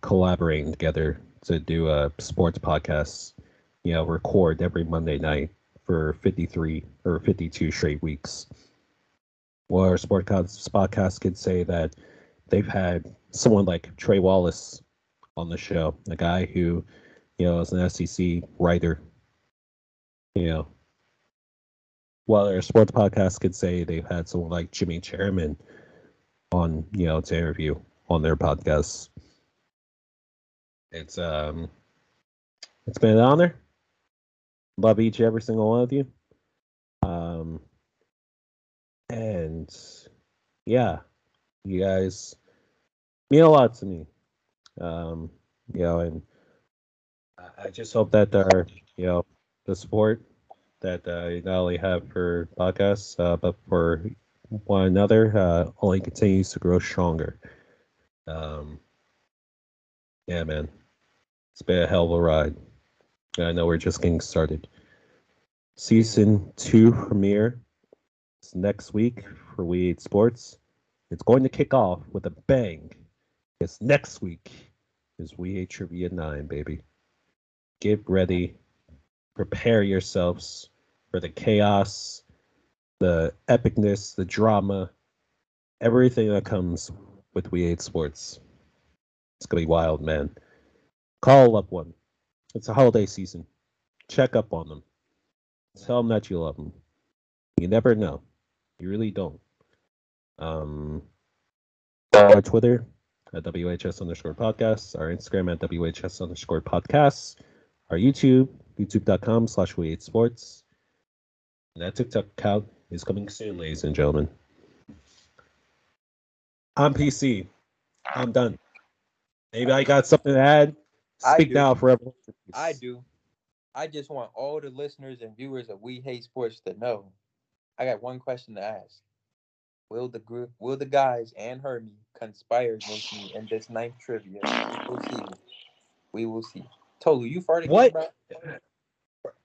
collaborating together to do a sports podcast, you know, record every Monday night for 53 or 52 straight weeks. Or sport podcasts could say that they've had someone like Trey Wallace on the show, a guy who, you know, is an SEC writer. You know, while their sports podcast could say they've had someone like Jimmy Chairman on, you know, to interview on their podcasts. It's um, it's been an honor. Love each every single one of you. Um, and yeah, you guys mean a lot to me. Um, you know, and I- I just hope that our, you know, the support that uh, not only have for podcasts, uh, but for one another, uh, only continues to grow stronger. Um, yeah, man, it's been a hell of a ride. I know we're just getting started. Season two premiere is next week for We Hate Sports. It's going to kick off with a bang. It's next week is We Hate Trivia 9, baby. Get ready. Prepare yourselves for the chaos, the epicness, the drama, everything that comes with We Hate Sports. It's to be wild, man. Call loved one. It's a holiday season. Check up on them. Tell them that you love them. You never know. You really don't. Um, our Twitter at WHS underscore podcasts, our Instagram at WHS underscore podcasts, our YouTube, youtube.com slash we hate sports. And that TikTok account is coming soon, ladies and gentlemen. I'm PC. I'm done. Anybody got something to add? I Speak now, forever. I do. I just want all the listeners and viewers of We Hate Sports to know. I got one question to ask. Will the group, will the guys and Hermie conspire against me in this ninth trivia? We will see. We will see. Tolu, you farted. again, What? bro?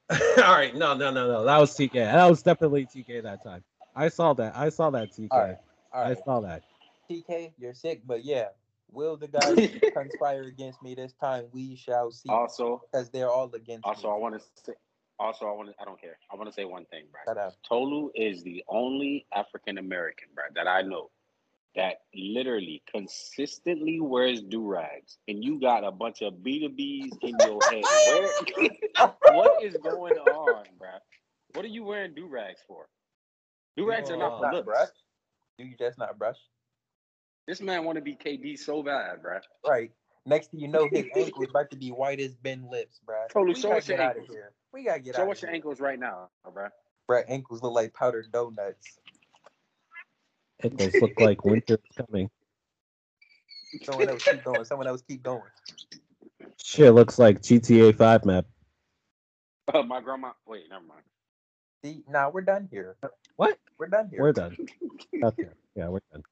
*laughs* All right, no, no, no, no. That was TK. That was definitely TK that time. I saw that. I saw that TK. All right. All I saw that. TK, you're sick, but yeah. Will the guys *laughs* conspire against me this time? We shall see. Also, Because they're all against me. also, me. I want to say, also, I want to, I don't care. I want to say one thing, bro. Shut. Tolu is the only African American, bro, that I know that literally consistently wears do rags, and you got a bunch of B2Bs in your head. *laughs* Where, *laughs* what is going on, bro? What are you wearing do rags for? Do rags are not for Not looks. brush? Do you just not brush? This man want to be KD so bad, bro. Right. Next thing you know, his *laughs* ankle's about to be white as Ben lips, bruh. Tolu, we show gotta us your get out of ankles. here. We gotta get Show out us of your ankles right now, bro. Bruh, ankles look like powdered donuts. Ankles look like winter is coming. *laughs* Someone else keep going. Someone else keep going. Shit looks like GTA 5 map. Uh, my grandma. Wait, never mind. See, now we're done here. What? We're done here. We're done. Okay. Yeah, we're done.